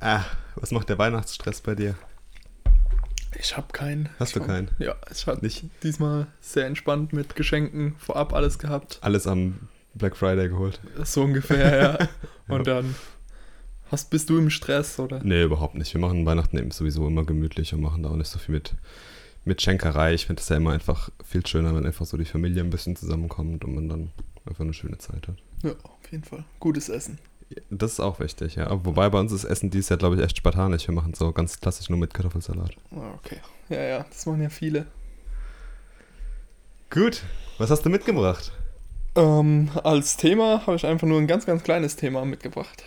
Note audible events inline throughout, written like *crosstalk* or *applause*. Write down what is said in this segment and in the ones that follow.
Ah, was macht der Weihnachtsstress bei dir? Ich habe keinen. Hast du keinen? Ja, ich habe Nicht? diesmal sehr entspannt mit Geschenken vorab alles gehabt. Alles am Black Friday geholt? So ungefähr, ja. *laughs* Und dann hast, bist du im Stress, oder? Nee, überhaupt nicht. Wir machen Weihnachten eben sowieso immer gemütlich und machen da auch nicht so viel mit, mit Schenkerei. Ich finde es ja immer einfach viel schöner, wenn einfach so die Familie ein bisschen zusammenkommt und man dann einfach eine schöne Zeit hat. Ja, auf jeden Fall. Gutes Essen. Das ist auch wichtig, ja. Wobei bei uns ist Essen dieses Jahr, glaube ich, echt spartanisch. Wir machen so ganz klassisch nur mit Kartoffelsalat. Ah, okay. Ja, ja, das machen ja viele. Gut. Was hast du mitgebracht? Ähm, als Thema habe ich einfach nur ein ganz, ganz kleines Thema mitgebracht.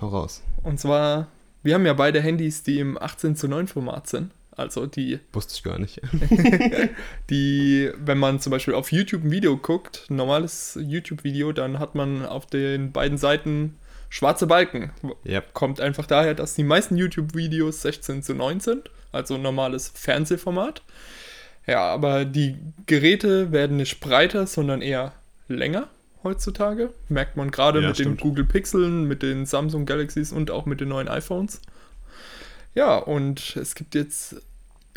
Hau raus. Und zwar, wir haben ja beide Handys, die im 18 zu 9 Format sind. Also die, Wusste ich gar nicht. *laughs* die, wenn man zum Beispiel auf YouTube ein Video guckt, ein normales YouTube-Video, dann hat man auf den beiden Seiten schwarze Balken. ja. Kommt einfach daher, dass die meisten YouTube-Videos 16 zu 9 sind, also ein normales Fernsehformat. Ja, aber die Geräte werden nicht breiter, sondern eher länger heutzutage. Merkt man gerade Ja, mit den stimmt. Google Pixeln, mit den Samsung Galaxies und auch mit den neuen iPhones. Ja, und es gibt jetzt,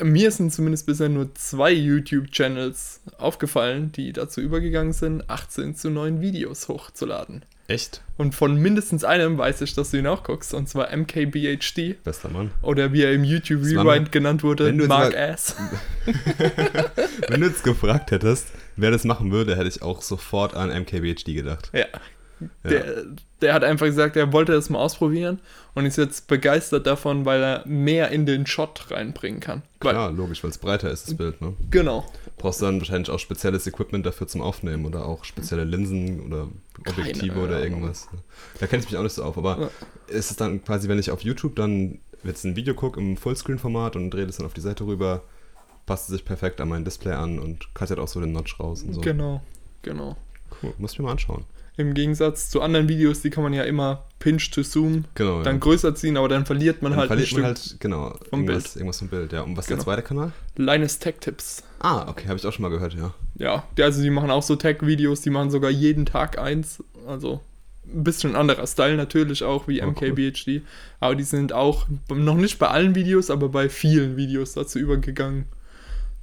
mir sind zumindest bisher nur zwei YouTube-Channels aufgefallen, die dazu übergegangen sind, 18 zu 9 Videos hochzuladen. Echt? Und von mindestens einem weiß ich, dass du ihn auch guckst, und zwar MKBHD. Bester Mann. Oder wie er im YouTube Rewind noch- genannt wurde, Mark mal- Ass. *laughs* Wenn du jetzt gefragt hättest, wer das machen würde, hätte ich auch sofort an MKBHD gedacht. Ja. Der, der hat einfach gesagt, er wollte das mal ausprobieren und ist jetzt begeistert davon, weil er mehr in den Shot reinbringen kann. Weil, Klar, logisch, weil es breiter ist, das Bild, ne? Genau. Brauchst du dann wahrscheinlich auch spezielles Equipment dafür zum Aufnehmen oder auch spezielle Linsen oder Objektive Keine oder Ahnung. irgendwas. Da kenne ich mich auch nicht so auf, aber Ja. ist es dann quasi, wenn ich auf YouTube dann jetzt ein Video gucke im Fullscreen-Format und drehe das dann auf die Seite rüber, passt es sich perfekt an mein Display an und cuttet auch so den Notch raus und so. Genau. Genau. Cool, muss ich mir mal anschauen. Im Gegensatz zu anderen Videos, die kann man ja immer Pinch to Zoom Genau. dann ja. größer ziehen, aber dann verliert man Dann halt verliert ein man Stück. halt, genau, vom irgendwas, irgendwas vom Bild, ja. Und was ist Genau. der zweite Kanal? Linus Tech Tips. Ah, okay, habe ich auch schon mal gehört, ja. Ja, also die machen auch so Tech-Videos, die machen sogar jeden Tag eins. Also ein bisschen anderer Style natürlich auch wie Oh, cool. MKBHD. Aber die sind auch noch nicht bei allen Videos, aber bei vielen Videos dazu übergegangen,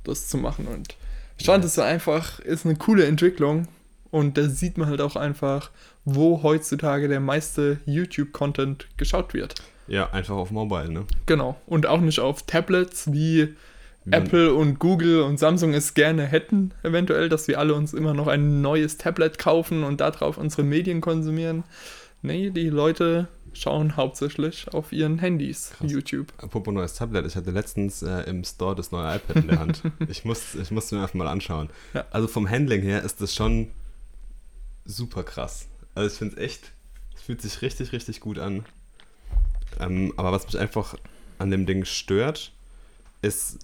das zu machen. Und ich fand es so einfach, ist eine coole Entwicklung. Und da sieht man halt auch einfach, wo heutzutage der meiste YouTube-Content geschaut wird. Ja, einfach auf Mobile, ne? Genau. Und auch nicht auf Tablets, wie Apple und Google und Samsung es gerne hätten, eventuell, dass wir alle uns immer noch ein neues Tablet kaufen und darauf unsere Medien konsumieren. Nee, die Leute schauen hauptsächlich auf ihren Handys Krass. YouTube. Apropos neues Tablet, ich hatte letztens äh, im Store das neue iPad in der Hand. *laughs* ich, muss, ich musste mir einfach mal anschauen. Ja. Also vom Handling her ist das schon super krass. Also ich finde es echt, es fühlt sich richtig, richtig gut an. Ähm, aber was mich einfach an dem Ding stört, ist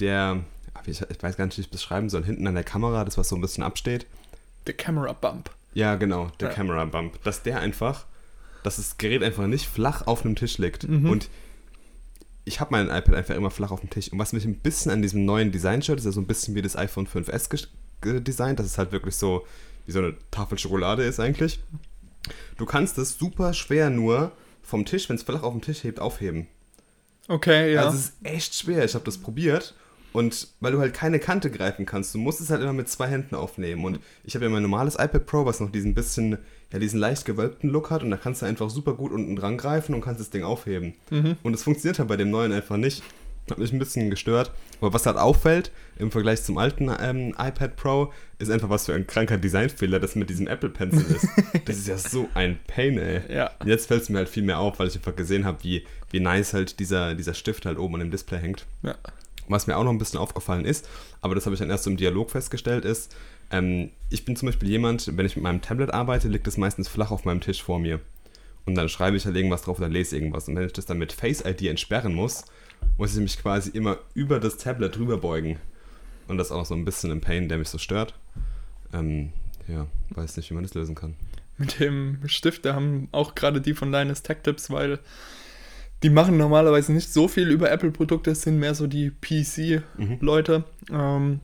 der, ach, ich, ich weiß gar nicht, wie ich es beschreiben soll, hinten an der Kamera, das was so ein bisschen absteht. The Camera Bump. Ja, genau, der Ja. Camera Bump. Dass der einfach, dass das Gerät einfach nicht flach auf einem Tisch liegt. Mhm. Und ich habe mein iPad einfach immer flach auf dem Tisch. Und was mich ein bisschen an diesem neuen Design stört, ist ja so ein bisschen wie das iPhone 5S ges- gedesignt, dass es halt wirklich so wie so eine Tafel Schokolade ist eigentlich. Du kannst es super schwer nur vom Tisch, wenn es flach auf dem Tisch hebt, aufheben. Okay, ja. Also es ist echt schwer. Ich habe das probiert und weil du halt keine Kante greifen kannst, du musst es halt immer mit zwei Händen aufnehmen. Und ich habe ja mein normales iPad Pro, was noch diesen bisschen, ja, diesen leicht gewölbten Look hat und da kannst du einfach super gut unten dran greifen und kannst das Ding aufheben. Mhm. Und es funktioniert halt bei dem neuen einfach nicht. Hat mich ein bisschen gestört. Aber was halt auffällt im Vergleich zum alten ähm, iPad Pro, ist einfach, was für ein kranker Designfehler das mit diesem Apple Pencil ist. *laughs* das ist ja so ein Pain, ey. ja. Jetzt fällt es mir halt viel mehr auf, weil ich einfach gesehen habe, wie, wie nice halt dieser, dieser Stift halt oben an dem Display hängt. ja. Was mir auch noch ein bisschen aufgefallen ist, aber das habe ich dann erst so im Dialog festgestellt, ist, ähm, ich bin zum Beispiel jemand, wenn ich mit meinem Tablet arbeite, liegt es meistens flach auf meinem Tisch vor mir. Und dann schreibe ich halt irgendwas drauf oder lese irgendwas. Und wenn ich das dann mit Face ID entsperren muss, muss ich mich quasi immer über das Tablet drüber beugen. Und das ist auch so ein bisschen ein Pain, der mich so stört. Ähm, ja, weiß nicht, wie man das lösen kann. Mit dem Stift, da haben auch gerade die von Linus Tech Tips, weil die machen normalerweise nicht so viel über Apple-Produkte, es sind mehr so die PC-Leute. Mhm. Ähm,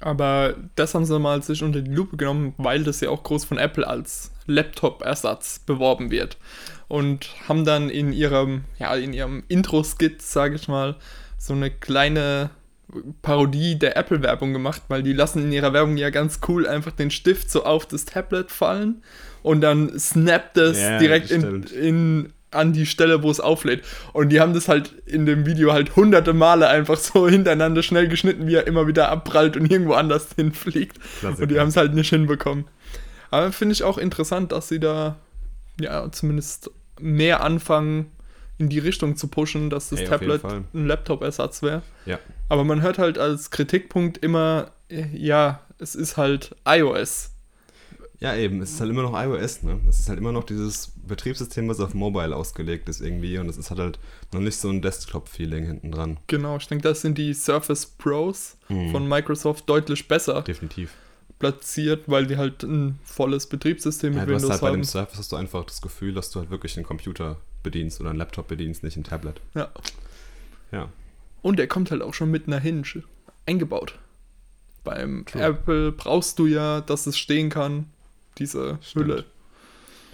Aber das haben sie mal sich unter die Lupe genommen, weil das ja auch groß von Apple als Laptop-Ersatz beworben wird. Und haben dann in ihrem, ja, in ihrem Intro-Skit, sage ich mal, so eine kleine Parodie der Apple-Werbung gemacht, weil die lassen in ihrer Werbung ja ganz cool einfach den Stift so auf das Tablet fallen und dann snappt es Ja, direkt in, in, an die Stelle, wo es auflädt. Und die haben das halt in dem Video halt hunderte Male einfach so *laughs* hintereinander schnell geschnitten, wie er immer wieder abprallt und irgendwo anders *laughs* hinfliegt. Klassiker. Und die haben es halt nicht hinbekommen. Aber finde ich auch interessant, dass sie da ja zumindest mehr anfangen, in die Richtung zu pushen, dass das Ey, Tablet ein Laptop-Ersatz wäre. Ja. Aber man hört halt als Kritikpunkt immer, äh, ja, es ist halt iOS. Ja, eben. Es ist halt immer noch iOS, ne? Es ist halt immer noch dieses Betriebssystem, was auf Mobile ausgelegt ist irgendwie und es ist halt noch nicht so ein Desktop-Feeling hinten dran. Genau, ich denke, das sind die Surface Pros Mhm. von Microsoft deutlich besser Definitiv. platziert, weil die halt ein volles Betriebssystem Ja, mit du hast Windows halt bei haben. dem Surface hast du einfach das Gefühl, dass du halt wirklich einen Computer bedienst oder einen Laptop bedienst, nicht ein Tablet. Ja. Ja. Und der kommt halt auch schon mit einer Hinge eingebaut. Beim True. Apple brauchst du ja, dass es stehen kann, diese Stimmt. Hülle.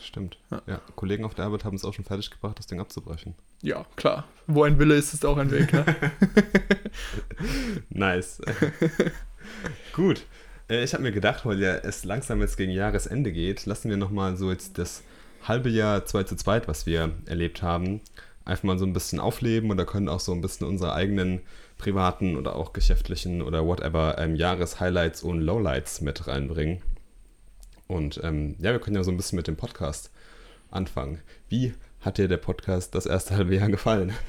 Stimmt. Ja. Ja. Kollegen auf der Arbeit haben es auch schon fertig gebracht, das Ding abzubrechen. Ja, klar. Wo ein Wille ist, ist auch ein Weg. Ne? *laughs* Nice. *laughs* Gut. Äh, Ich habe mir gedacht, weil ja es langsam jetzt gegen Jahresende geht, lassen wir nochmal so jetzt das halbe Jahr 2 zu 2, was wir erlebt haben, einfach mal so ein bisschen aufleben und da können auch so ein bisschen unsere eigenen privaten oder auch geschäftlichen oder whatever ähm, Jahreshighlights und Lowlights mit reinbringen. Und ähm, ja, wir können ja so ein bisschen mit dem Podcast anfangen. Wie hat dir der Podcast das erste halbe Jahr gefallen? *laughs*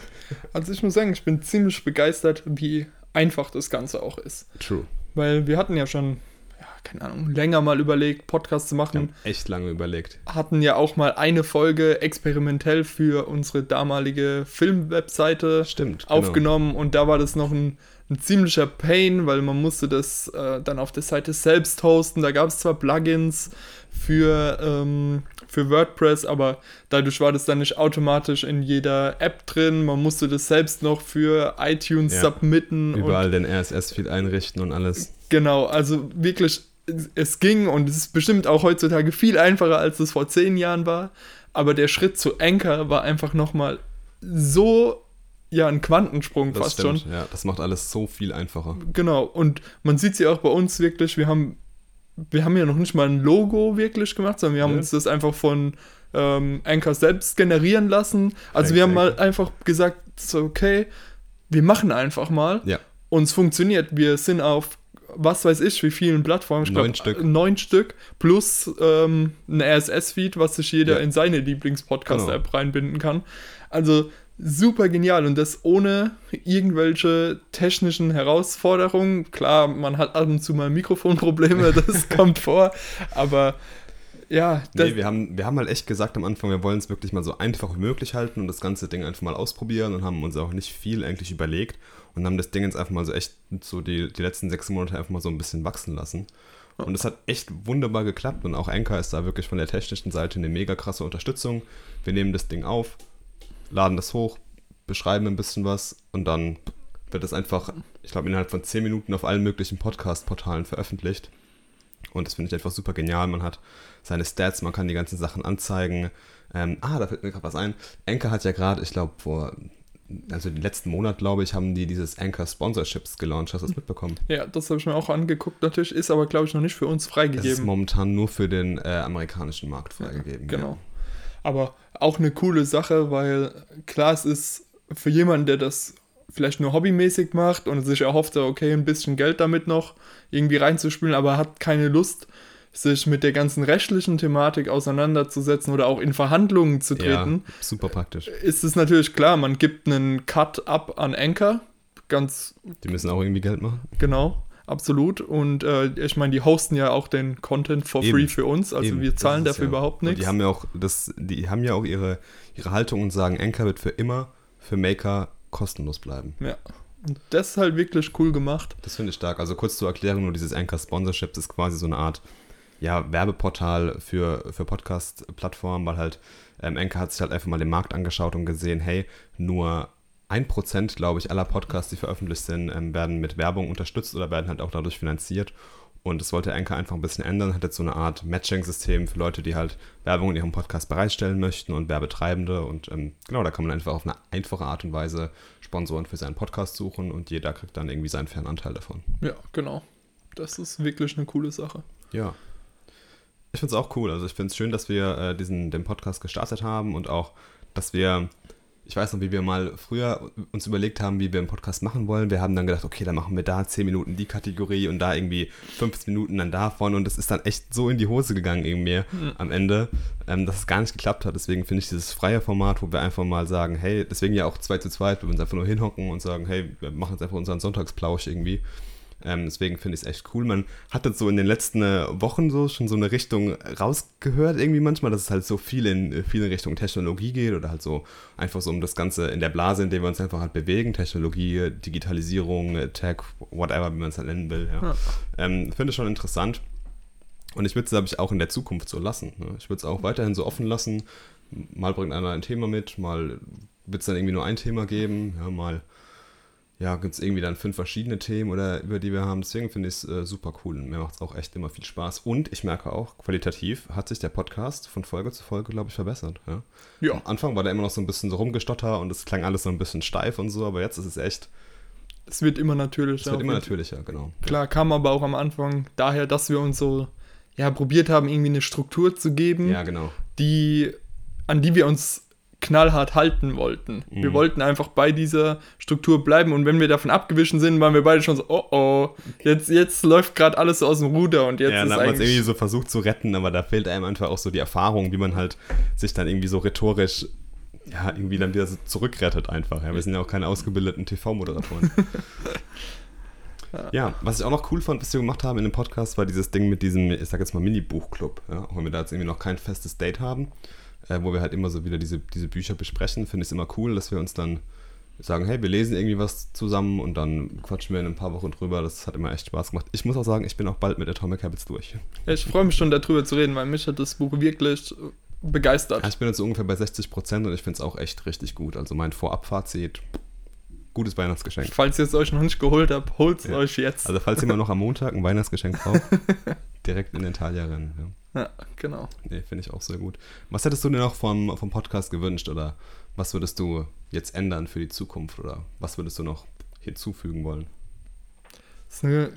Also ich muss sagen, ich bin ziemlich begeistert, wie einfach das Ganze auch ist. True. Weil wir hatten ja schon, ja, keine Ahnung, länger mal überlegt, Podcasts zu machen. echt lange überlegt. Hatten ja auch mal eine Folge experimentell für unsere damalige Filmwebseite Stimmt. genau. aufgenommen und da war das noch ein, ein ziemlicher Pain, weil man musste das äh, dann auf der Seite selbst hosten. Da gab es zwar Plugins für, ähm, für WordPress, aber dadurch war das dann nicht automatisch in jeder App drin. Man musste das selbst noch für iTunes Ja. submitten. Überall den RSS-Feed einrichten und alles. Genau, also wirklich, es- es ging und es ist bestimmt auch heutzutage viel einfacher, als es vor zehn Jahren war. Aber der Schritt zu Anchor war einfach nochmal so, ja, ein Quantensprung Das fast stimmt. schon. Ja, das macht alles so viel einfacher. Genau, und man sieht sie auch bei uns wirklich, wir haben, wir haben ja noch nicht mal ein Logo wirklich gemacht, sondern wir haben Ja. uns das einfach von ähm, Anchor selbst generieren lassen. Also Thanks, wir haben mal einfach gesagt, so okay, wir machen einfach mal. Ja. Und es funktioniert. Wir sind auf was weiß ich, wie vielen Plattformen. Ich Neun glaub, Stück. Neun Stück plus ähm, ein RSS-Feed, was sich jeder Ja. in seine Lieblings-Podcast-App Genau. reinbinden kann. Also super genial und das ohne irgendwelche technischen Herausforderungen. Klar, man hat ab und zu mal Mikrofonprobleme, *laughs* das kommt vor, aber ja, das, Nee, wir haben, wir haben halt echt gesagt am Anfang, wir wollen es wirklich mal so einfach wie möglich halten und das ganze Ding einfach mal ausprobieren und haben uns auch nicht viel eigentlich überlegt und haben das Ding jetzt einfach mal so echt so die, die letzten sechs Monate einfach mal so ein bisschen wachsen lassen. Und es hat echt wunderbar geklappt und auch Anchor ist da wirklich von der technischen Seite eine mega krasse Unterstützung. Wir nehmen das Ding auf, laden das hoch, beschreiben ein bisschen was und dann wird es einfach, ich glaube, innerhalb von 10 Minuten auf allen möglichen Podcast-Portalen veröffentlicht. Und das finde ich einfach super genial. Man hat seine Stats, man kann die ganzen Sachen anzeigen. Ähm, ah, da fällt mir gerade was ein. Anchor hat ja gerade, ich glaube, vor, also den letzten Monat, glaube ich, haben die dieses Anchor Sponsorships gelauncht. Hast du das mitbekommen? ja, das habe ich mir auch angeguckt natürlich, ist aber glaube ich noch nicht für uns Es ist freigegeben. momentan nur für den äh, amerikanischen Markt freigegeben. Genau. Aber auch eine coole Sache, weil klar, es ist für jemanden, der das vielleicht nur hobbymäßig macht und sich erhofft, okay, ein bisschen Geld damit noch irgendwie reinzuspielen, aber hat keine Lust, sich mit der ganzen rechtlichen Thematik auseinanderzusetzen oder auch in Verhandlungen zu Ja, treten, super praktisch. ist es natürlich klar, man gibt einen Cut ab an Anchor, ganz Die müssen auch irgendwie Geld machen. genau, absolut. Und äh, ich meine, die hosten ja auch den Content for Eben. free für uns, also Eben, wir zahlen dafür ja- überhaupt und nichts. Die haben ja auch das, die haben ja auch ihre, ihre Haltung und sagen, Anchor wird für immer für Maker kostenlos bleiben. Ja. Und das ist halt wirklich cool gemacht. Das finde ich stark. Also kurz zur Erklärung, nur dieses Anchor Sponsorship ist quasi so eine Art ja, Werbeportal für, für Podcast-Plattformen, weil halt ähm, Anchor hat sich halt einfach mal den Markt angeschaut und gesehen, hey, nur 1%, glaube ich, aller Podcasts, die veröffentlicht sind, ähm, werden mit Werbung unterstützt oder werden halt auch dadurch finanziert. Und das wollte Anchor einfach ein bisschen ändern, hat jetzt so eine Art Matching-System für Leute, die halt Werbung in ihrem Podcast bereitstellen möchten und Werbetreibende. Und ähm, genau, da kann man einfach auf eine einfache Art und Weise Sponsoren für seinen Podcast suchen und jeder kriegt dann irgendwie seinen fairen Anteil davon. Ja, genau. Das ist wirklich eine coole Sache. Ja. Ich finde es auch cool. Also ich finde es schön, dass wir äh, diesen, den Podcast gestartet haben und auch, dass wir ich weiß noch, wie wir mal früher uns überlegt haben, wie wir einen Podcast machen wollen. Wir haben dann gedacht, okay, dann machen wir da 10 Minuten die Kategorie und da irgendwie 15 Minuten dann davon. Und das ist dann echt so in die Hose gegangen irgendwie mhm. am Ende, ähm, dass es gar nicht geklappt hat. Deswegen finde ich dieses freie Format, wo wir einfach mal sagen, hey, deswegen ja auch 2 zu 2, wo wir uns einfach nur hinhocken und sagen, hey, wir machen jetzt einfach unseren Sonntagsplausch irgendwie. Ähm, deswegen finde ich es echt cool. Man hat jetzt so in den letzten äh, Wochen so schon so eine Richtung rausgehört, irgendwie manchmal, dass es halt so viel in, viel in Richtung Technologie geht oder halt so einfach so um das Ganze in der Blase, in der wir uns einfach halt bewegen. Technologie, Digitalisierung, Tech, whatever, wie man es halt nennen will. Ja. Ja. Ähm, finde ich schon interessant. Und ich würde es, glaube ich, auch in der Zukunft so lassen. Ne? Ich würde es auch weiterhin so offen lassen. Mal bringt einer ein Thema mit, mal wird es dann irgendwie nur ein Thema geben, ja, mal ja, gibt es irgendwie dann fünf verschiedene Themen oder über die wir haben. Deswegen finde ich es äh, super cool und mir macht es auch echt immer viel Spaß. Und ich merke auch, qualitativ hat sich der Podcast von Folge zu Folge, glaube ich, verbessert. Ja. ja. Am Anfang war der immer noch so ein bisschen so rumgestotter und es klang alles so ein bisschen steif und so, aber jetzt ist es echt. Es wird immer natürlicher. Es wird immer natürlicher, genau. Klar, kam aber auch am Anfang daher, dass wir uns so ja, probiert haben, irgendwie eine Struktur zu geben. Ja, genau. Die, an die wir uns knallhart halten wollten. Mhm. Wir wollten einfach bei dieser Struktur bleiben und wenn wir davon abgewichen sind, waren wir beide schon so, oh oh, jetzt, jetzt läuft gerade alles so aus dem Ruder und jetzt ja, ist dann hat man es irgendwie so versucht zu retten, aber da fehlt einem einfach auch so die Erfahrung, wie man halt sich dann irgendwie so rhetorisch ja, irgendwie dann wieder so zurückrettet einfach. Ja, wir sind ja auch keine ausgebildeten TV-Moderatoren. *laughs* ja, was ich auch noch cool fand, was wir gemacht haben in dem Podcast, war dieses Ding mit diesem, ich sag jetzt mal Mini-Buchclub, ja, auch wenn wir da jetzt irgendwie noch kein festes Date haben äh, wo wir halt immer so wieder diese, diese Bücher besprechen. Finde ich es immer cool, dass wir uns dann sagen, hey, wir lesen irgendwie was zusammen und dann quatschen wir in ein paar Wochen drüber. Das hat immer echt Spaß gemacht. Ich muss auch sagen, ich bin auch bald mit Atomic Habits durch. Ich freue mich schon darüber zu reden, weil mich hat das Buch wirklich begeistert. Ja, ich bin jetzt ungefähr bei 60 Prozent und ich finde es auch echt richtig gut. Also mein Vorabfazit, gutes Weihnachtsgeschenk. Falls ihr es euch noch nicht geholt habt, holt es ja. euch jetzt. Also falls jemand noch am Montag ein Weihnachtsgeschenk braucht, *laughs* direkt in den Thalia rennen. *laughs* Ja. Genau. Nee, finde ich auch sehr gut. Was hättest du dir noch vom, vom Podcast gewünscht oder was würdest du jetzt ändern für die Zukunft oder was würdest du noch hinzufügen wollen? Das ist eine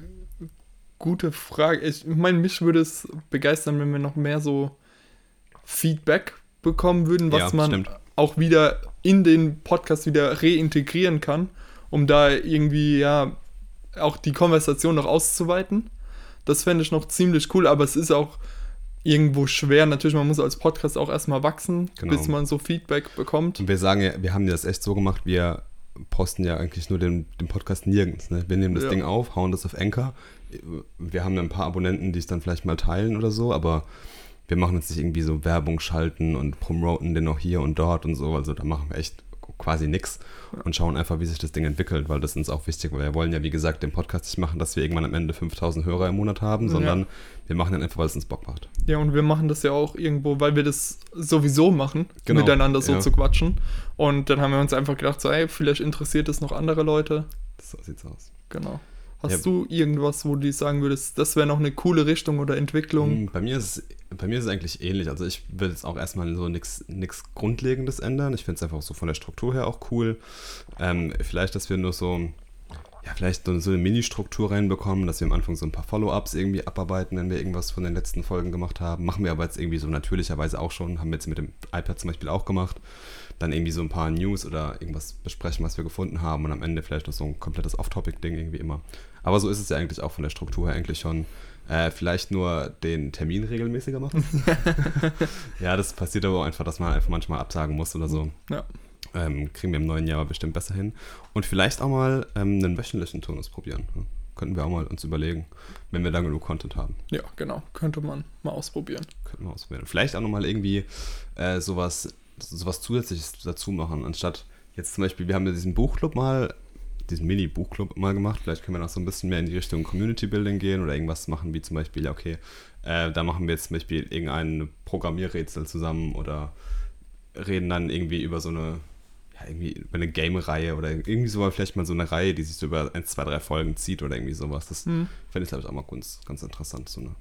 gute Frage. Ich meine, mich würde es begeistern, wenn wir noch mehr so Feedback bekommen würden, was ja, man stimmt. auch wieder in den Podcast wieder reintegrieren kann, um da irgendwie ja auch die Konversation noch auszuweiten. Das fände ich noch ziemlich cool, aber es ist auch irgendwo schwer. Natürlich, man muss als Podcast auch erstmal wachsen, genau. bis man so Feedback bekommt. Und wir sagen ja, wir haben das echt so gemacht, wir posten ja eigentlich nur den, den Podcast nirgends. Ne? Wir nehmen das ja. Ding auf, hauen das auf Anchor. Wir haben ein paar Abonnenten, die es dann vielleicht mal teilen oder so, aber wir machen jetzt nicht irgendwie so Werbung schalten und promoten den noch hier und dort und so. Also da machen wir echt quasi nichts und schauen einfach, wie sich das Ding entwickelt, weil das ist uns auch wichtig, weil wir wollen ja, wie gesagt, den Podcast nicht machen, dass wir irgendwann am Ende 5000 Hörer im Monat haben, sondern ja. wir machen den einfach, weil es uns Bock macht. Ja, und wir machen das ja auch irgendwo, weil wir das sowieso machen, genau. miteinander so ja. zu quatschen. Und dann haben wir uns einfach gedacht, so, ey, vielleicht interessiert es noch andere Leute. So sieht's aus. Genau. Hast ja. du irgendwas, wo du sagen würdest, das wäre noch eine coole Richtung oder Entwicklung? Hm, bei mir ist es, bei mir ist es eigentlich ähnlich. Also ich will jetzt auch erstmal so nichts Grundlegendes ändern. Ich finde es einfach so von der Struktur her auch cool. Ähm, vielleicht, dass wir nur so, ja, vielleicht so eine Mini-Struktur reinbekommen, dass wir am Anfang so ein paar Follow-ups irgendwie abarbeiten, wenn wir irgendwas von den letzten Folgen gemacht haben. Machen wir aber jetzt irgendwie so natürlicherweise auch schon. Haben wir jetzt mit dem iPad zum Beispiel auch gemacht dann irgendwie so ein paar News oder irgendwas besprechen, was wir gefunden haben und am Ende vielleicht noch so ein komplettes Off-Topic-Ding irgendwie immer. Aber so ist es ja eigentlich auch von der Struktur her eigentlich schon. Äh, vielleicht nur den Termin regelmäßiger machen. *laughs* ja, das passiert aber auch einfach, dass man einfach manchmal absagen muss oder so. Ja. Ähm, kriegen wir im neuen Jahr bestimmt besser hin. Und vielleicht auch mal ähm, einen wöchentlichen Turnus probieren. Ja. Könnten wir auch mal uns überlegen, wenn wir da genug Content haben. Ja, genau. Könnte man mal ausprobieren. Könnten wir ausprobieren. Vielleicht auch nochmal irgendwie äh, sowas sowas Zusätzliches dazu machen, anstatt jetzt zum Beispiel, wir haben ja diesen Buchclub mal, diesen Mini-Buchclub mal gemacht, vielleicht können wir noch so ein bisschen mehr in die Richtung Community Building gehen oder irgendwas machen, wie zum Beispiel, ja, okay, äh, da machen wir jetzt zum Beispiel irgendein Programmierrätsel zusammen oder reden dann irgendwie über so eine ja, irgendwie über eine Game-Reihe oder irgendwie so vielleicht mal so eine Reihe, die sich so über ein, zwei, drei Folgen zieht oder irgendwie sowas. Das Hm. fände ich, glaube ich, auch mal ganz, ganz interessant, so eine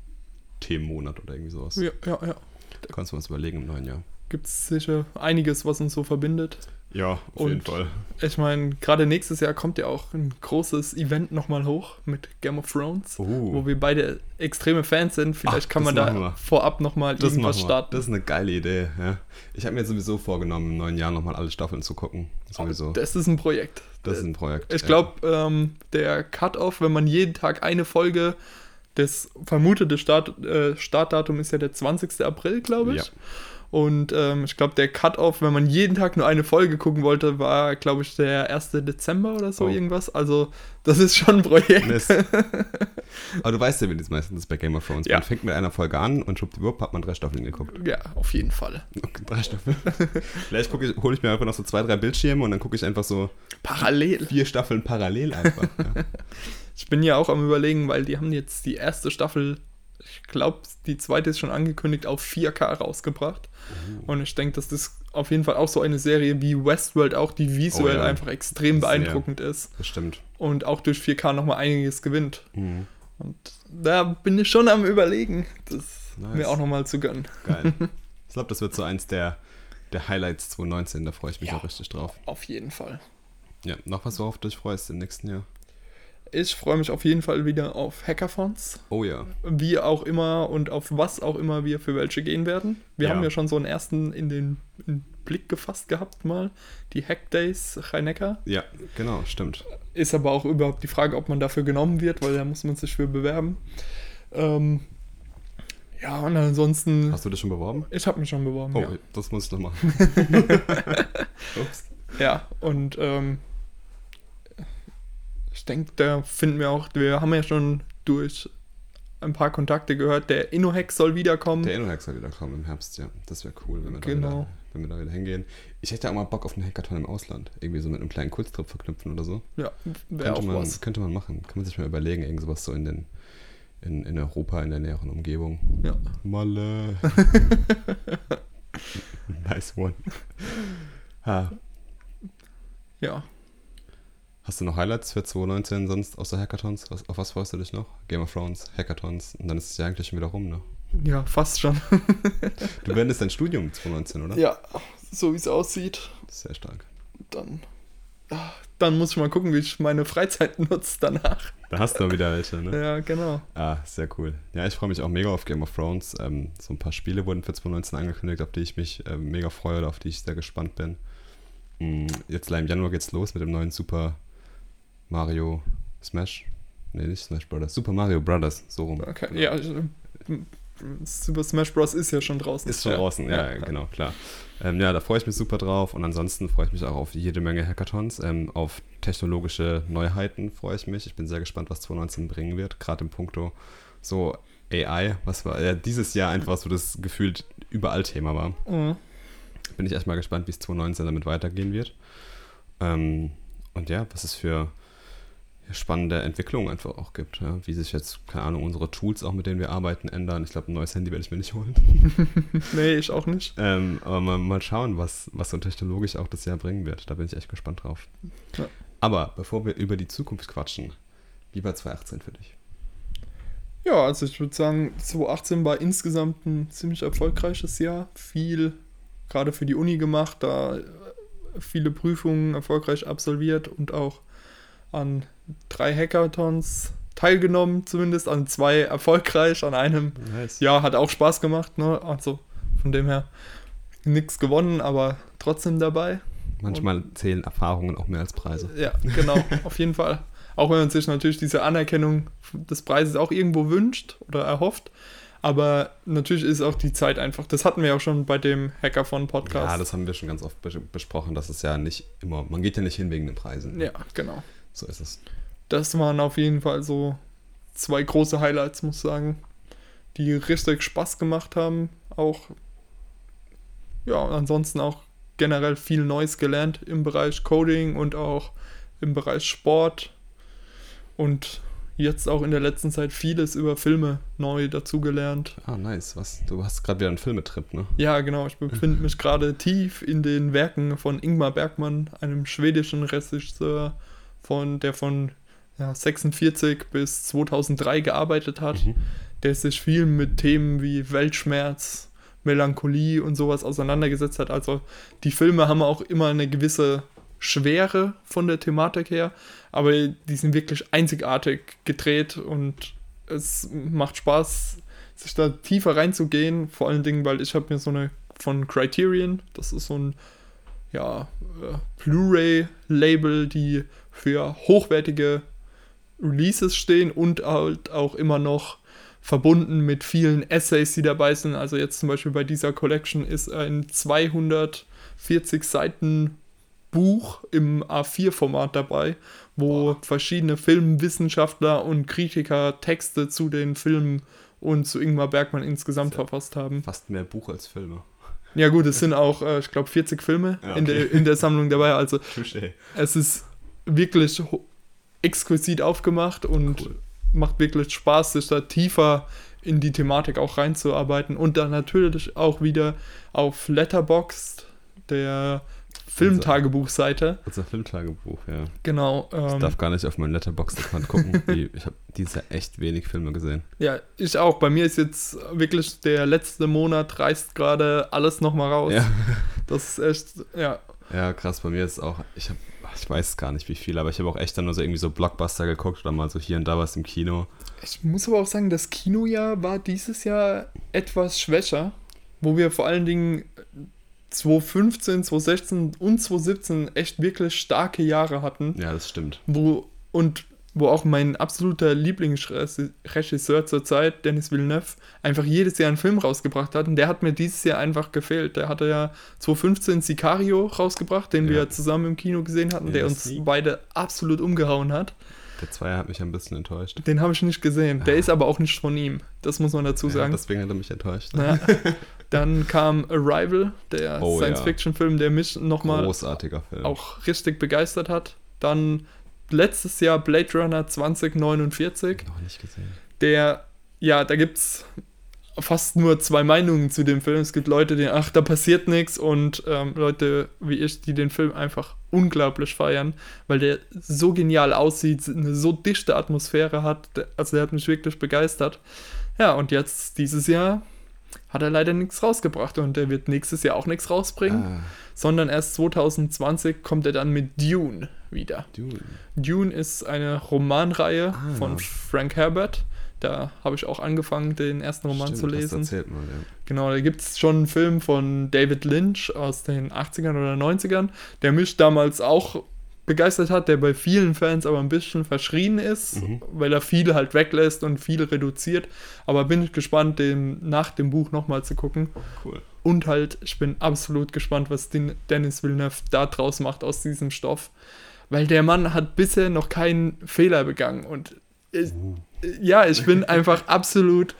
Themenmonat oder irgendwie sowas. Ja, ja, ja. Da kannst du uns überlegen im neuen Jahr. Gibt es sicher einiges, was uns so verbindet. Ja, auf Und- jeden Fall. Ich meine, gerade nächstes Jahr kommt ja auch ein großes Event nochmal hoch mit Game of Thrones, Oh. wo wir beide extreme Fans sind. Vielleicht Ach, kann man das da wir. vorab nochmal Das irgendwas starten. Das ist eine geile Idee, ja. Ich habe mir sowieso vorgenommen, im neuen Jahr nochmal alle Staffeln zu gucken. Sowieso. Das, Das ist ein Projekt. ist ein Projekt. Ich glaube, ähm, der Cut-Off, wenn man jeden Tag eine Folge, das vermutete Start, äh, Startdatum ist ja der 20. April, glaube ich. Ja. Und ähm, ich glaube, der Cut-Off, wenn man jeden Tag nur eine Folge gucken wollte, war, glaube ich, der 1. Dezember oder so Oh. irgendwas. Also, das ist schon ein Projekt. Mist. *laughs* Aber du weißt ja, wie das meistens ist bei Game of Thrones. Ja. Man fängt mit einer Folge an und schwuppdiwupp hat man drei Staffeln geguckt. Ja, auf jeden Fall. Okay, drei Staffeln. *laughs* Vielleicht ich, hole ich mir einfach noch so zwei, drei Bildschirme und dann gucke ich einfach so Parallel. vier Staffeln parallel einfach. Ja. *laughs* Ich bin ja auch am überlegen, weil die haben jetzt die erste Staffel, ich glaube, die zweite ist schon angekündigt, auf 4K rausgebracht. Oh. Und ich denke, dass das auf jeden Fall auch so eine Serie wie Westworld auch, die visuell Oh ja. einfach extrem Sehr. beeindruckend ist Das stimmt. und auch durch 4K nochmal einiges gewinnt. Mhm. Und da bin ich schon am überlegen, das Nice. mir auch nochmal zu gönnen. Geil. *laughs* Ich glaube, das wird so eins der, der Highlights 2019. Da freue ich mich Ja. auch richtig drauf. Auf jeden Fall. Ja, noch was, worauf du dich freust im nächsten Jahr? Ich freue mich auf jeden Fall wieder auf Hackathons. Oh ja. wie auch immer und auf was auch immer wir für welche gehen werden. Wir Ja. haben ja schon so einen ersten in den in Blick gefasst gehabt mal, die Hack Days Rhein-Neckar. Ja, genau, stimmt. Ist aber auch überhaupt die Frage, ob man dafür genommen wird, weil da muss man sich für bewerben. Ähm, ja, und ansonsten, Hast du dich schon beworben? ich habe mich schon beworben. Oh, ja. das muss ich noch machen. *laughs* Ups. ja, und ähm, ich denke, da finden wir auch, wir haben ja schon durch ein paar Kontakte gehört, der InnoHack soll wiederkommen. Der InnoHack soll wieder kommen im Herbst, ja. Das wäre cool, wenn wir, Genau. da wieder, wenn wir da wieder hingehen. Ich hätte auch mal Bock auf einen Hackathon im Ausland. Irgendwie so mit einem kleinen Kurztrip verknüpfen oder so. ja, wäre auch man, was. könnte man machen. Kann man sich mal überlegen, irgend sowas so in den in, in Europa, in der näheren Umgebung. Ja. Malle. *laughs* nice one. Ha. Ja, Hast du noch Highlights für 2019 sonst außer Hackathons? Was, auf was freust du dich noch? Game of Thrones, Hackathons und dann ist es ja eigentlich schon wieder rum, ne? ja, fast schon. *laughs* Du beendest dein Studium 2019, oder? Ja, so wie es aussieht, sehr stark. dann, dann muss ich mal gucken, wie ich meine Freizeit *laughs* nutze danach. Da hast du wieder welche, ne? Ja, genau. Ah, sehr cool. Ja, ich freue mich auch mega auf Game of Thrones. Ähm, so ein paar Spiele wurden für 2019 angekündigt, auf die ich mich ähm, mega freue oder auf die ich sehr gespannt bin. Mm, Jetzt gleich im Januar geht's los mit dem neuen Super Mario Smash. Nee, nicht Smash Brothers. Super Mario Brothers, so rum. Okay. Genau. Ja, ähm, Super Smash Bros. ist ja schon draußen. Ist schon draußen, ja, genau, klar. Ähm, ja, da freue ich mich super drauf und ansonsten freue ich mich auch auf jede Menge Hackathons. Ähm, auf technologische Neuheiten freue ich mich. Ich bin sehr gespannt, was 2019 bringen wird, gerade im Punkto so AI, was war ja, dieses Jahr einfach so das gefühlt überall Thema war. Mhm. Bin ich echt mal gespannt, wie es 2019 damit weitergehen wird. Ähm, und ja, was es für spannende Entwicklungen einfach auch gibt. Ja? Wie sich jetzt, keine Ahnung, unsere Tools auch, mit denen wir arbeiten, ändern. Ich glaube, ein neues Handy werde ich mir nicht holen. *laughs* Nee, ich auch nicht. Ähm, aber mal, mal schauen, was, was so technologisch auch das Jahr bringen wird. Da bin ich echt gespannt drauf. Ja. Aber bevor wir über die Zukunft quatschen, wie war 2018 für dich? Ja, also ich würde sagen, 2018 war insgesamt ein ziemlich erfolgreiches Jahr. Viel gerade für die Uni gemacht, da äh, viele Prüfungen erfolgreich absolviert und auch an drei Hackathons teilgenommen, zumindest an zwei erfolgreich, an einem Nice. ja, hat auch Spaß gemacht, ne? Also von dem her nichts gewonnen, aber trotzdem dabei. Manchmal zählen Erfahrungen auch mehr als Preise. Ja, genau, *laughs* auf jeden Fall. Auch wenn man sich natürlich diese Anerkennung des Preises auch irgendwo wünscht oder erhofft. Aber natürlich ist auch die Zeit einfach, das hatten wir ja auch schon bei dem Hackathon-Podcast. Ja, das haben wir schon ganz oft bes besprochen, dass es ja nicht immer, man geht ja nicht hin wegen den Preisen. ja, genau. So ist es. Das waren auf jeden Fall so zwei große Highlights, muss ich sagen, die richtig Spaß gemacht haben. Auch, ja, ansonsten auch generell viel Neues gelernt im Bereich Coding und auch im Bereich Sport. Und jetzt auch in der letzten Zeit vieles über Filme neu dazugelernt. Ah, nice. Was? Du hast gerade wieder einen Filmetrip, ne? Ja, genau. Ich befinde mich *laughs* gerade tief in den Werken von Ingmar Bergmann, einem schwedischen Regisseur, von, der von ja, 46 bis 2003 gearbeitet hat, Mhm. der sich viel mit Themen wie Weltschmerz, Melancholie und sowas auseinandergesetzt hat. Also die Filme haben auch immer eine gewisse Schwere von der Thematik her, aber die sind wirklich einzigartig gedreht und es macht Spaß, sich da tiefer reinzugehen. Vor allen Dingen, weil ich habe mir so eine von Criterion, das ist so ein ja, äh, Blu-ray-Label, die für hochwertige Releases stehen und halt auch immer noch verbunden mit vielen Essays, die dabei sind. Also jetzt zum Beispiel bei dieser Collection ist ein 240 Seiten Buch im A4-Format dabei, wo verschiedene Filmwissenschaftler und Kritiker Texte zu den Filmen und zu Ingmar Bergmann insgesamt Sehr- verfasst haben. Fast mehr Buch als Filme. Ja gut, es sind auch, äh, ich glaube, 40 Filme Ja, in, okay. der, in der Sammlung dabei. Also Touché. es ist wirklich exquisit aufgemacht und Cool. macht wirklich Spaß, sich da tiefer in die Thematik auch reinzuarbeiten. Und dann natürlich auch wieder auf Letterboxd, der Filmtagebuchseite. Unser Filmtagebuch, ja. Genau. Ich Ähm, darf gar nicht auf meinen Letterboxd-Account gucken. *laughs* Ich habe dieses Jahr echt wenig Filme gesehen. ja, ich auch. Bei mir ist jetzt wirklich der letzte Monat reißt gerade alles nochmal raus. Ja. Das ist echt, ja. ja, krass. Bei mir ist auch, ich habe, ich weiß gar nicht wie viel, aber ich habe auch echt dann nur so irgendwie so Blockbuster geguckt oder mal so hier und da was im Kino. Ich muss aber auch sagen, das Kinojahr war dieses Jahr etwas schwächer, wo wir vor allen Dingen 2015, 2016 und 2017 echt wirklich starke Jahre hatten, Ja, das stimmt. wo und wo auch mein absoluter Lieblingsregisseur zurzeit, Dennis Villeneuve, einfach jedes Jahr einen Film rausgebracht hat. Und der hat mir dieses Jahr einfach gefehlt. Der hatte ja 2015 Sicario rausgebracht, den wir Ja. ja zusammen im Kino gesehen hatten, Ja, der uns Sneak. beide absolut umgehauen hat. Der Zweier hat mich ein bisschen enttäuscht. Den habe ich nicht gesehen. Der ist aber auch nicht von ihm. Das muss man dazu Ja, sagen. deswegen hat er mich enttäuscht. Ja. *laughs* Dann kam Arrival, der Oh, ja. Science-Fiction-Film, der mich nochmal Großartiger Film. auch richtig begeistert hat. Dann letztes Jahr Blade Runner 2049, Noch nicht gesehen. der, ja, da gibt es fast nur zwei Meinungen zu dem Film. Es gibt Leute, die, ach, da passiert nichts und ähm, Leute wie ich, die den Film einfach unglaublich feiern, weil der so genial aussieht, eine so dichte Atmosphäre hat. Also der hat mich wirklich begeistert. Ja, und jetzt dieses Jahr hat er leider nichts rausgebracht und er wird nächstes Jahr auch nichts rausbringen, Ah, sondern erst 2020 kommt er dann mit Dune wieder. Dune. Dune ist eine Romanreihe Ah. von Frank Herbert. Da habe ich auch angefangen, den ersten Roman Stimmt, zu lesen. Erzählt mal, ja. Genau, da gibt es schon einen Film von David Lynch aus den 80ern oder 90ern, der mich damals auch begeistert hat, der bei vielen Fans aber ein bisschen verschrien ist, Mhm. weil er viel halt weglässt und viel reduziert. Aber bin ich gespannt, den nach dem Buch nochmal zu gucken. Cool. Und halt, ich bin absolut gespannt, was den Dennis Villeneuve da draus macht aus diesem Stoff. Weil der Mann hat bisher noch keinen Fehler begangen. Und ich, ja, ich bin einfach *laughs* absolut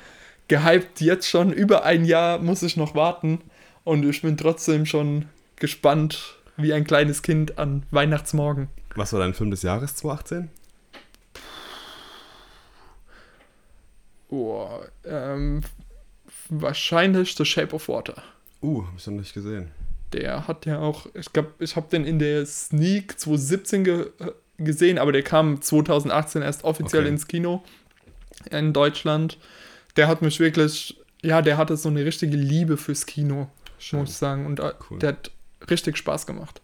gehypt. Jetzt schon über ein Jahr muss ich noch warten. Und ich bin trotzdem schon gespannt wie ein kleines Kind an Weihnachtsmorgen. Was war dein Film des Jahres 2018? Oh, ähm, wahrscheinlich The Shape of Water. Uh, hab ich noch nicht gesehen. Der hat ja auch, ich glaube, ich habe den in der Sneak 2017 ge gesehen, aber der kam 2018 erst offiziell Okay. ins Kino in Deutschland. Der hat mich wirklich, ja, der hatte so eine richtige Liebe fürs Kino, Schön. muss ich sagen. Und äh, Cool. der hat richtig Spaß gemacht.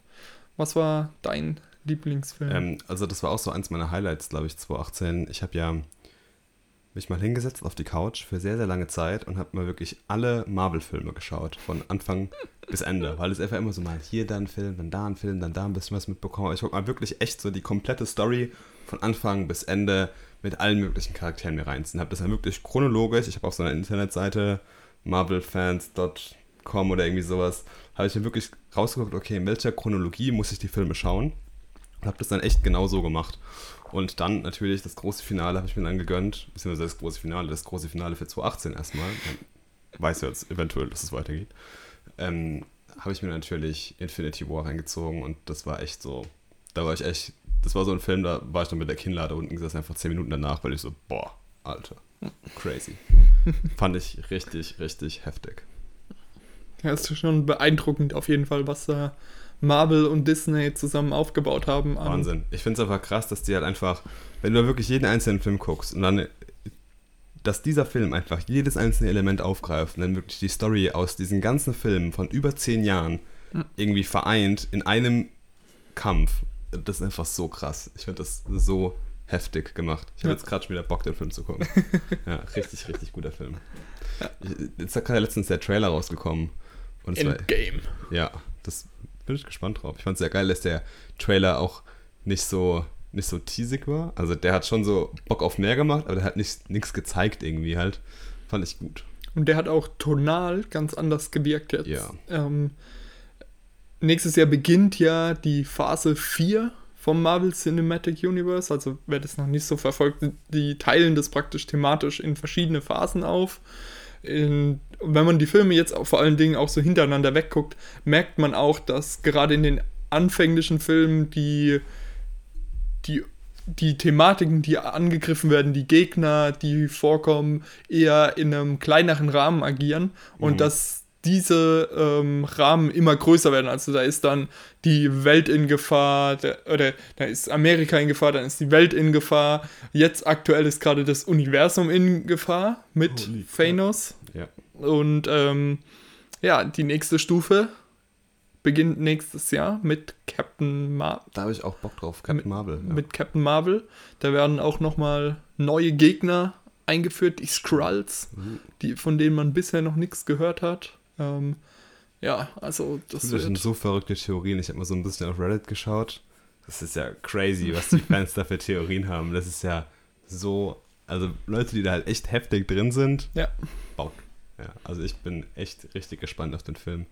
Was war dein Lieblingsfilm? Ähm, also das war auch so eins meiner Highlights, glaube ich, 2018. Ich habe ja mich mal hingesetzt auf die Couch für sehr, sehr lange Zeit und habe mal wirklich alle Marvel-Filme geschaut, von Anfang bis Ende, *laughs* weil es einfach immer so mal hier dann ein Film, dann da ein Film, dann da ein bisschen was mitbekommen. Aber ich wollte mal wirklich echt so die komplette Story von Anfang bis Ende mit allen möglichen Charakteren mir reinziehen. Habe das dann wirklich chronologisch, ich habe auf so einer Internetseite marvelfans.com oder irgendwie sowas, habe ich mir wirklich rausgeguckt, okay, in welcher Chronologie muss ich die Filme schauen und habe das dann echt genau so gemacht. Und dann natürlich das große Finale habe ich mir dann gegönnt, beziehungsweise das große Finale, das große Finale für 2018 erstmal. Weiß jetzt eventuell, dass es weitergeht. Ähm, habe ich mir natürlich Infinity War reingezogen und das war echt so, da war ich echt das war so ein Film, da war ich dann mit der Kinnlade unten gesessen, einfach zehn Minuten danach, weil ich so, boah, Alter, crazy. Fand ich richtig, richtig heftig. Ja, ist schon beeindruckend auf jeden Fall, was da Marvel und Disney zusammen aufgebaut haben. Wahnsinn. Ich finde es einfach krass, dass die halt einfach, wenn du wirklich jeden einzelnen Film guckst und dann, dass dieser Film einfach jedes einzelne Element aufgreift und dann wirklich die Story aus diesen ganzen Filmen von über zehn Jahren irgendwie vereint in einem Kampf. Das ist einfach so krass. Ich finde das so heftig gemacht. Ich habe Ja. jetzt gerade schon wieder Bock, den Film zu gucken. *laughs* ja, richtig, richtig guter Film. Ich, jetzt ist gerade letztens der Trailer rausgekommen. Und es war, Endgame. ja, das bin ich gespannt drauf. Ich fand es sehr geil, dass der Trailer auch nicht so nicht so teasig war. Also der hat schon so Bock auf mehr gemacht, aber der hat nicht nichts gezeigt irgendwie halt. Fand ich gut. Und der hat auch tonal ganz anders gewirkt jetzt. Ja. Ähm, nächstes Jahr beginnt ja die Phase 4 vom Marvel Cinematic Universe. Also wer das noch nicht so verfolgt, die teilen das praktisch thematisch in verschiedene Phasen auf. In, und wenn man die Filme jetzt auch vor allen Dingen auch so hintereinander wegguckt, merkt man auch, dass gerade in den anfänglichen Filmen die, die, die Thematiken, die angegriffen werden, die Gegner, die vorkommen, eher in einem kleineren Rahmen agieren und Mhm. dass diese ähm, Rahmen immer größer werden. Also da ist dann die Welt in Gefahr, der, oder da ist Amerika in Gefahr, dann ist die Welt in Gefahr. Jetzt aktuell ist gerade das Universum in Gefahr mit Holy Thanos. Ja. Und ähm, ja, die nächste Stufe beginnt nächstes Jahr mit Captain Mar Da habe ich auch Bock drauf. Captain Marvel. Ja. mit Captain Marvel. Da werden auch nochmal neue Gegner eingeführt, die Skrulls, Mhm. die, von denen man bisher noch nichts gehört hat. Ähm, ja, also das Das sind so verrückte Theorien. Ich habe mal so ein bisschen auf Reddit geschaut. Das ist ja crazy, was die *laughs* Fans da für Theorien haben. Das ist ja so, also Leute, die da halt echt heftig drin sind, ja, Bock. Ja, also ich bin echt richtig gespannt auf den Film.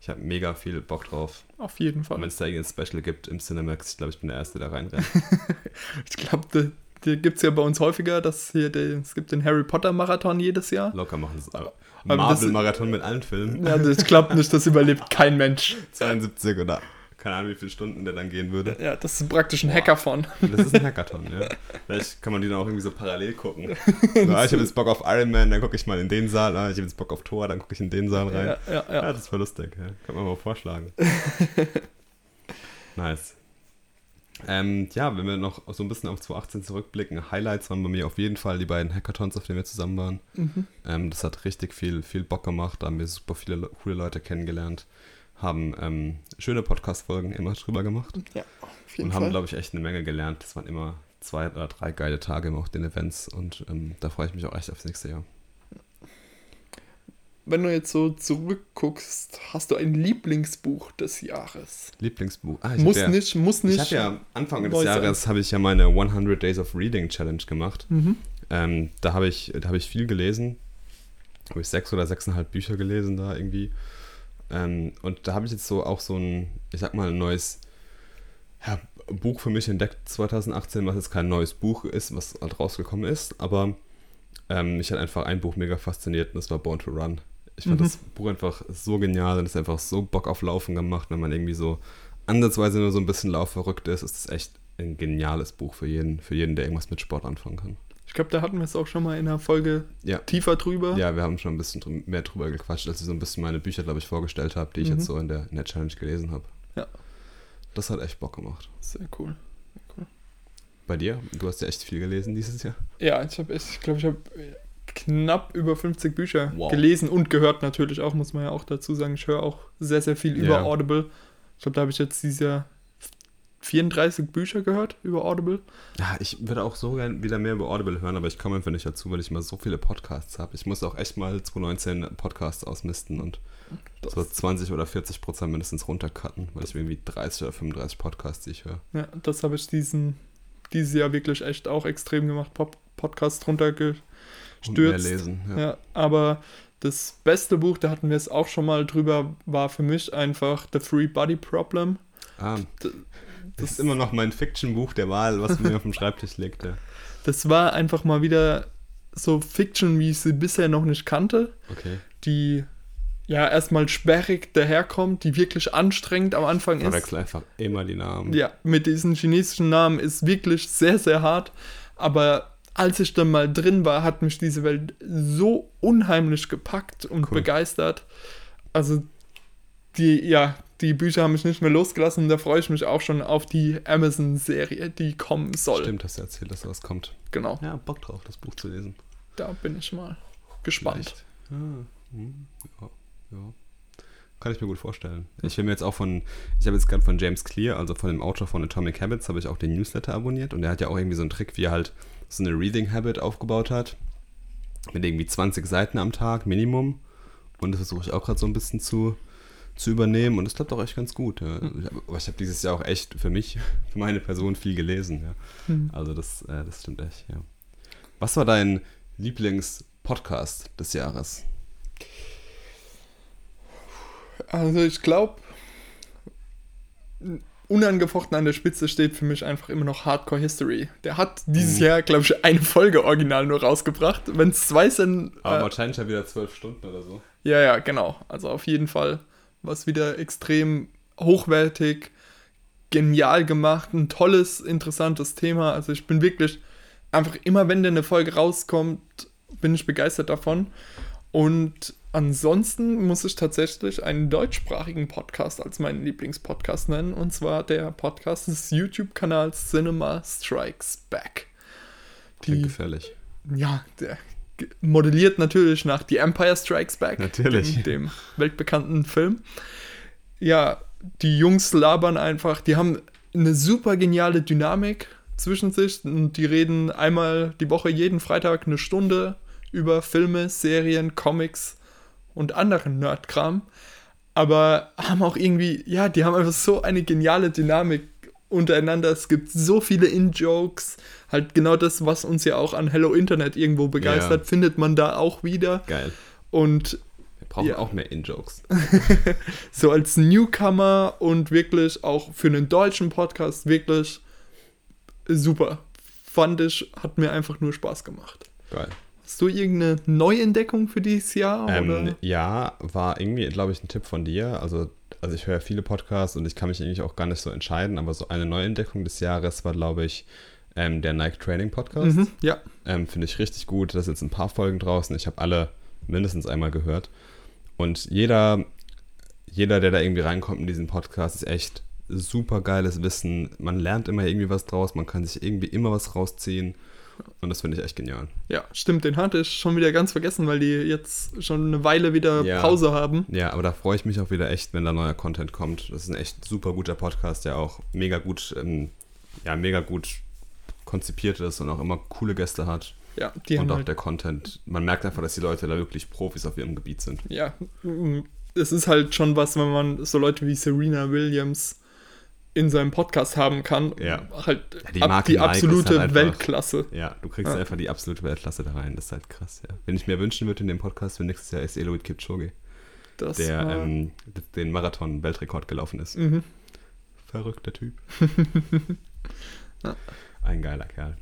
Ich habe mega viel Bock drauf. auf jeden Fall. wenn es da irgendein Special gibt im Cinemax, ich glaube, ich bin der Erste, der reinrennt. *laughs* Ich glaube, gibt es ja bei uns häufiger, dass hier den, es gibt den Harry Potter Marathon jedes Jahr. Locker machen es. Aber Marvel-Marathon mit allen Filmen. Ja, das klappt nicht, das überlebt *laughs* kein Mensch. 72 oder keine Ahnung, wie viele Stunden der dann gehen würde. Ja, das ist praktisch ein Hackathon. Das ist ein *laughs* Hackathon, ja. Vielleicht kann man die dann auch irgendwie so parallel gucken. *laughs* So, ah, ich habe jetzt Bock auf Iron Man, dann gucke ich mal in den Saal. Ah, ich habe jetzt Bock auf Thor, dann gucke ich in den Saal rein. Ja, ja, Ja, ja. das war lustig. Ja. Kann man mal vorschlagen. nice. Ähm, ja, wenn wir noch so ein bisschen auf 2018 zurückblicken, Highlights waren bei mir auf jeden Fall die beiden Hackathons, auf denen wir zusammen waren. Mhm. Ähm, das hat richtig viel, viel Bock gemacht, da haben wir super viele Le- coole Leute kennengelernt, haben ähm, schöne Podcast-Folgen immer drüber gemacht ja, auf jeden und haben, glaube ich, echt eine Menge gelernt. Das waren immer zwei oder drei geile Tage immer auf den Events und ähm, da freue ich mich auch echt aufs nächste Jahr. Wenn du jetzt so zurückguckst, hast du ein Lieblingsbuch des Jahres? Lieblingsbuch. Ah, ich Muss ja, nicht, muss Ich nicht. habe ja Anfang des. Jahres habe ich ja meine 100 Days of Reading Challenge gemacht. Mhm. Ähm, da habe ich, da habe ich viel gelesen. Habe ich sechs oder sechseinhalb Bücher gelesen da irgendwie. Ähm, und da habe ich jetzt so auch so ein, ich sag mal, ein neues ja, Buch für mich entdeckt 2018, was jetzt kein neues Buch ist, was halt rausgekommen ist, aber ähm, mich hat einfach ein Buch mega fasziniert und das war Born to Run. Ich fand Mhm. das Buch einfach so genial und es einfach so Bock auf Laufen gemacht, wenn man irgendwie so ansatzweise nur so ein bisschen laufverrückt ist, ist das echt ein geniales Buch für jeden, für jeden, der irgendwas mit Sport anfangen kann. Ich glaube, da hatten wir es auch schon mal in einer Folge Ja. tiefer drüber. Ja, wir haben schon ein bisschen drü- mehr drüber gequatscht, als ich so ein bisschen meine Bücher, glaube ich, vorgestellt habe, die ich Mhm. jetzt so in der, in der Challenge gelesen habe. Ja. Das hat echt Bock gemacht. Sehr cool. Bei dir? Du hast ja echt viel gelesen dieses Jahr. Ja, ich habe ich glaube, ich habe knapp über 50 Bücher Wow. gelesen und gehört natürlich auch, muss man ja auch dazu sagen. Ich höre auch sehr, sehr viel über Ja. Audible. Ich glaube, da habe ich jetzt dieses Jahr 34 Bücher gehört über Audible. Ja, ich würde auch so gern wieder mehr über Audible hören, aber ich komme einfach nicht dazu, weil ich immer so viele Podcasts habe. Ich muss auch echt mal 2019 Podcasts ausmisten und Das, so 20 oder 40 Prozent mindestens runtercutten, weil ich irgendwie 30 oder 35 Podcasts, die ich höre. ja, das habe ich diesen, dieses Jahr wirklich echt auch extrem gemacht. Pop Podcast Und runtergestürzt. lesen. Ja. Ja, aber das beste Buch, da hatten wir es auch schon mal drüber, war für mich einfach The Free Body Problem. Ah, D- das ist immer noch mein Fiction-Buch der Wahl, was mir auf dem Schreibtisch liegt. Ja. *laughs* Das war einfach mal wieder so Fiction, wie ich sie bisher noch nicht kannte. Okay. Die ja erstmal sperrig daherkommt, die wirklich anstrengend am Anfang ist. Verwechsel einfach immer die Namen. Ja, mit diesen chinesischen Namen ist wirklich sehr, sehr hart. Aber als ich dann mal drin war, hat mich diese Welt so unheimlich gepackt und Cool. begeistert. Also die, ja, die Bücher haben mich nicht mehr losgelassen. Da freue ich mich auch schon auf die Amazon-Serie, die kommen soll. Stimmt, hast du erzählt, dass sowas kommt. Genau, Ja, Bock drauf, das Buch zu lesen. da bin ich mal gespannt. Vielleicht. Ah, hm, ja, ja. Kann ich mir gut vorstellen. Ich will mir jetzt auch von, ich habe jetzt gerade von James Clear, also von dem Autor von Atomic Habits, habe ich auch den Newsletter abonniert und der hat ja auch irgendwie so einen Trick, wie er halt so eine Reading Habit aufgebaut hat. Mit irgendwie 20 Seiten am Tag Minimum. Und das versuche ich auch gerade so ein bisschen zu, zu übernehmen und das klappt auch echt ganz gut. Ja. Ich hab, aber ich habe dieses Jahr auch echt für mich, *laughs* für meine Person viel gelesen. Ja. Hm. Also das, äh, das stimmt echt, ja. Was war dein Lieblingspodcast des Jahres? Also ich glaube, unangefochten an der Spitze steht für mich einfach immer noch Hardcore History. Der hat dieses Mhm. Jahr, glaube ich, eine Folge original nur rausgebracht. Wenn es zwei sind. Aber äh, wahrscheinlich ja wieder zwölf Stunden oder so. ja, ja, genau. Also auf jeden Fall was wieder extrem hochwertig, genial gemacht, ein tolles, interessantes Thema. Also ich bin wirklich einfach immer, wenn da eine Folge rauskommt, bin ich begeistert davon. Und ansonsten muss ich tatsächlich einen deutschsprachigen Podcast als meinen Lieblingspodcast nennen. Und zwar der Podcast des YouTube-Kanals Cinema Strikes Back. Klingt Die, gefährlich. ja, der modelliert natürlich nach The Empire Strikes Back. Natürlich. Dem, dem weltbekannten Film. Ja, die Jungs labern einfach, die haben eine super geniale Dynamik zwischen sich und die reden einmal die Woche jeden Freitag eine Stunde über Filme, Serien, Comics und anderen Nerdkram. Aber haben auch irgendwie, ja, die haben einfach so eine geniale Dynamik untereinander. Es gibt so viele In-Jokes. Halt genau das, was uns ja auch an Hello Internet irgendwo begeistert, Ja. findet man da auch wieder. Geil. Und Wir brauchen Ja. auch mehr In-Jokes. *laughs* so als Newcomer und wirklich auch für einen deutschen Podcast wirklich super. Fand ich, hat mir einfach nur Spaß gemacht. Geil. Hast du irgendeine Neuentdeckung für dieses Jahr? Ähm, ja, war irgendwie, glaube ich, ein Tipp von dir. Also, also ich höre viele Podcasts und ich kann mich eigentlich auch gar nicht so entscheiden, aber so eine Neuentdeckung des Jahres war, glaube ich, ähm, der Nike Training Podcast. Mhm, ja, Ähm, Finde ich richtig gut. Da sind jetzt ein paar Folgen draußen. Ich habe alle mindestens einmal gehört. Und jeder, jeder, der da irgendwie reinkommt in diesen Podcast, ist echt super geiles Wissen. Man lernt immer irgendwie was draus. Man kann sich irgendwie immer was rausziehen. Und das finde ich echt genial. ja, stimmt. Den hatte ich schon wieder ganz vergessen, weil die jetzt schon eine Weile wieder Ja. Pause haben. Ja, aber da freue ich mich auch wieder echt, wenn da neuer Content kommt. Das ist ein echt super guter Podcast, der auch mega gut, ähm, ja, mega gut konzipiert ist und auch immer coole Gäste hat. Ja, die und haben auch halt der Content. Man merkt einfach, dass die Leute da wirklich Profis auf ihrem Gebiet sind. ja, es ist halt schon was, wenn man so Leute wie Serena Williams in seinem Podcast haben kann. Ja. Halt die ab, die ist absolute halt einfach- Weltklasse. Ja, du kriegst Ja. einfach die absolute Weltklasse da rein. Das ist halt krass, ja. Wenn ich mir wünschen würde in dem Podcast für nächstes Jahr ist Eloid Kipchoge, Das der war, ähm, den Marathon-Weltrekord gelaufen ist. mhm. Verrückter Typ. *laughs* Ja. Ein geiler Kerl.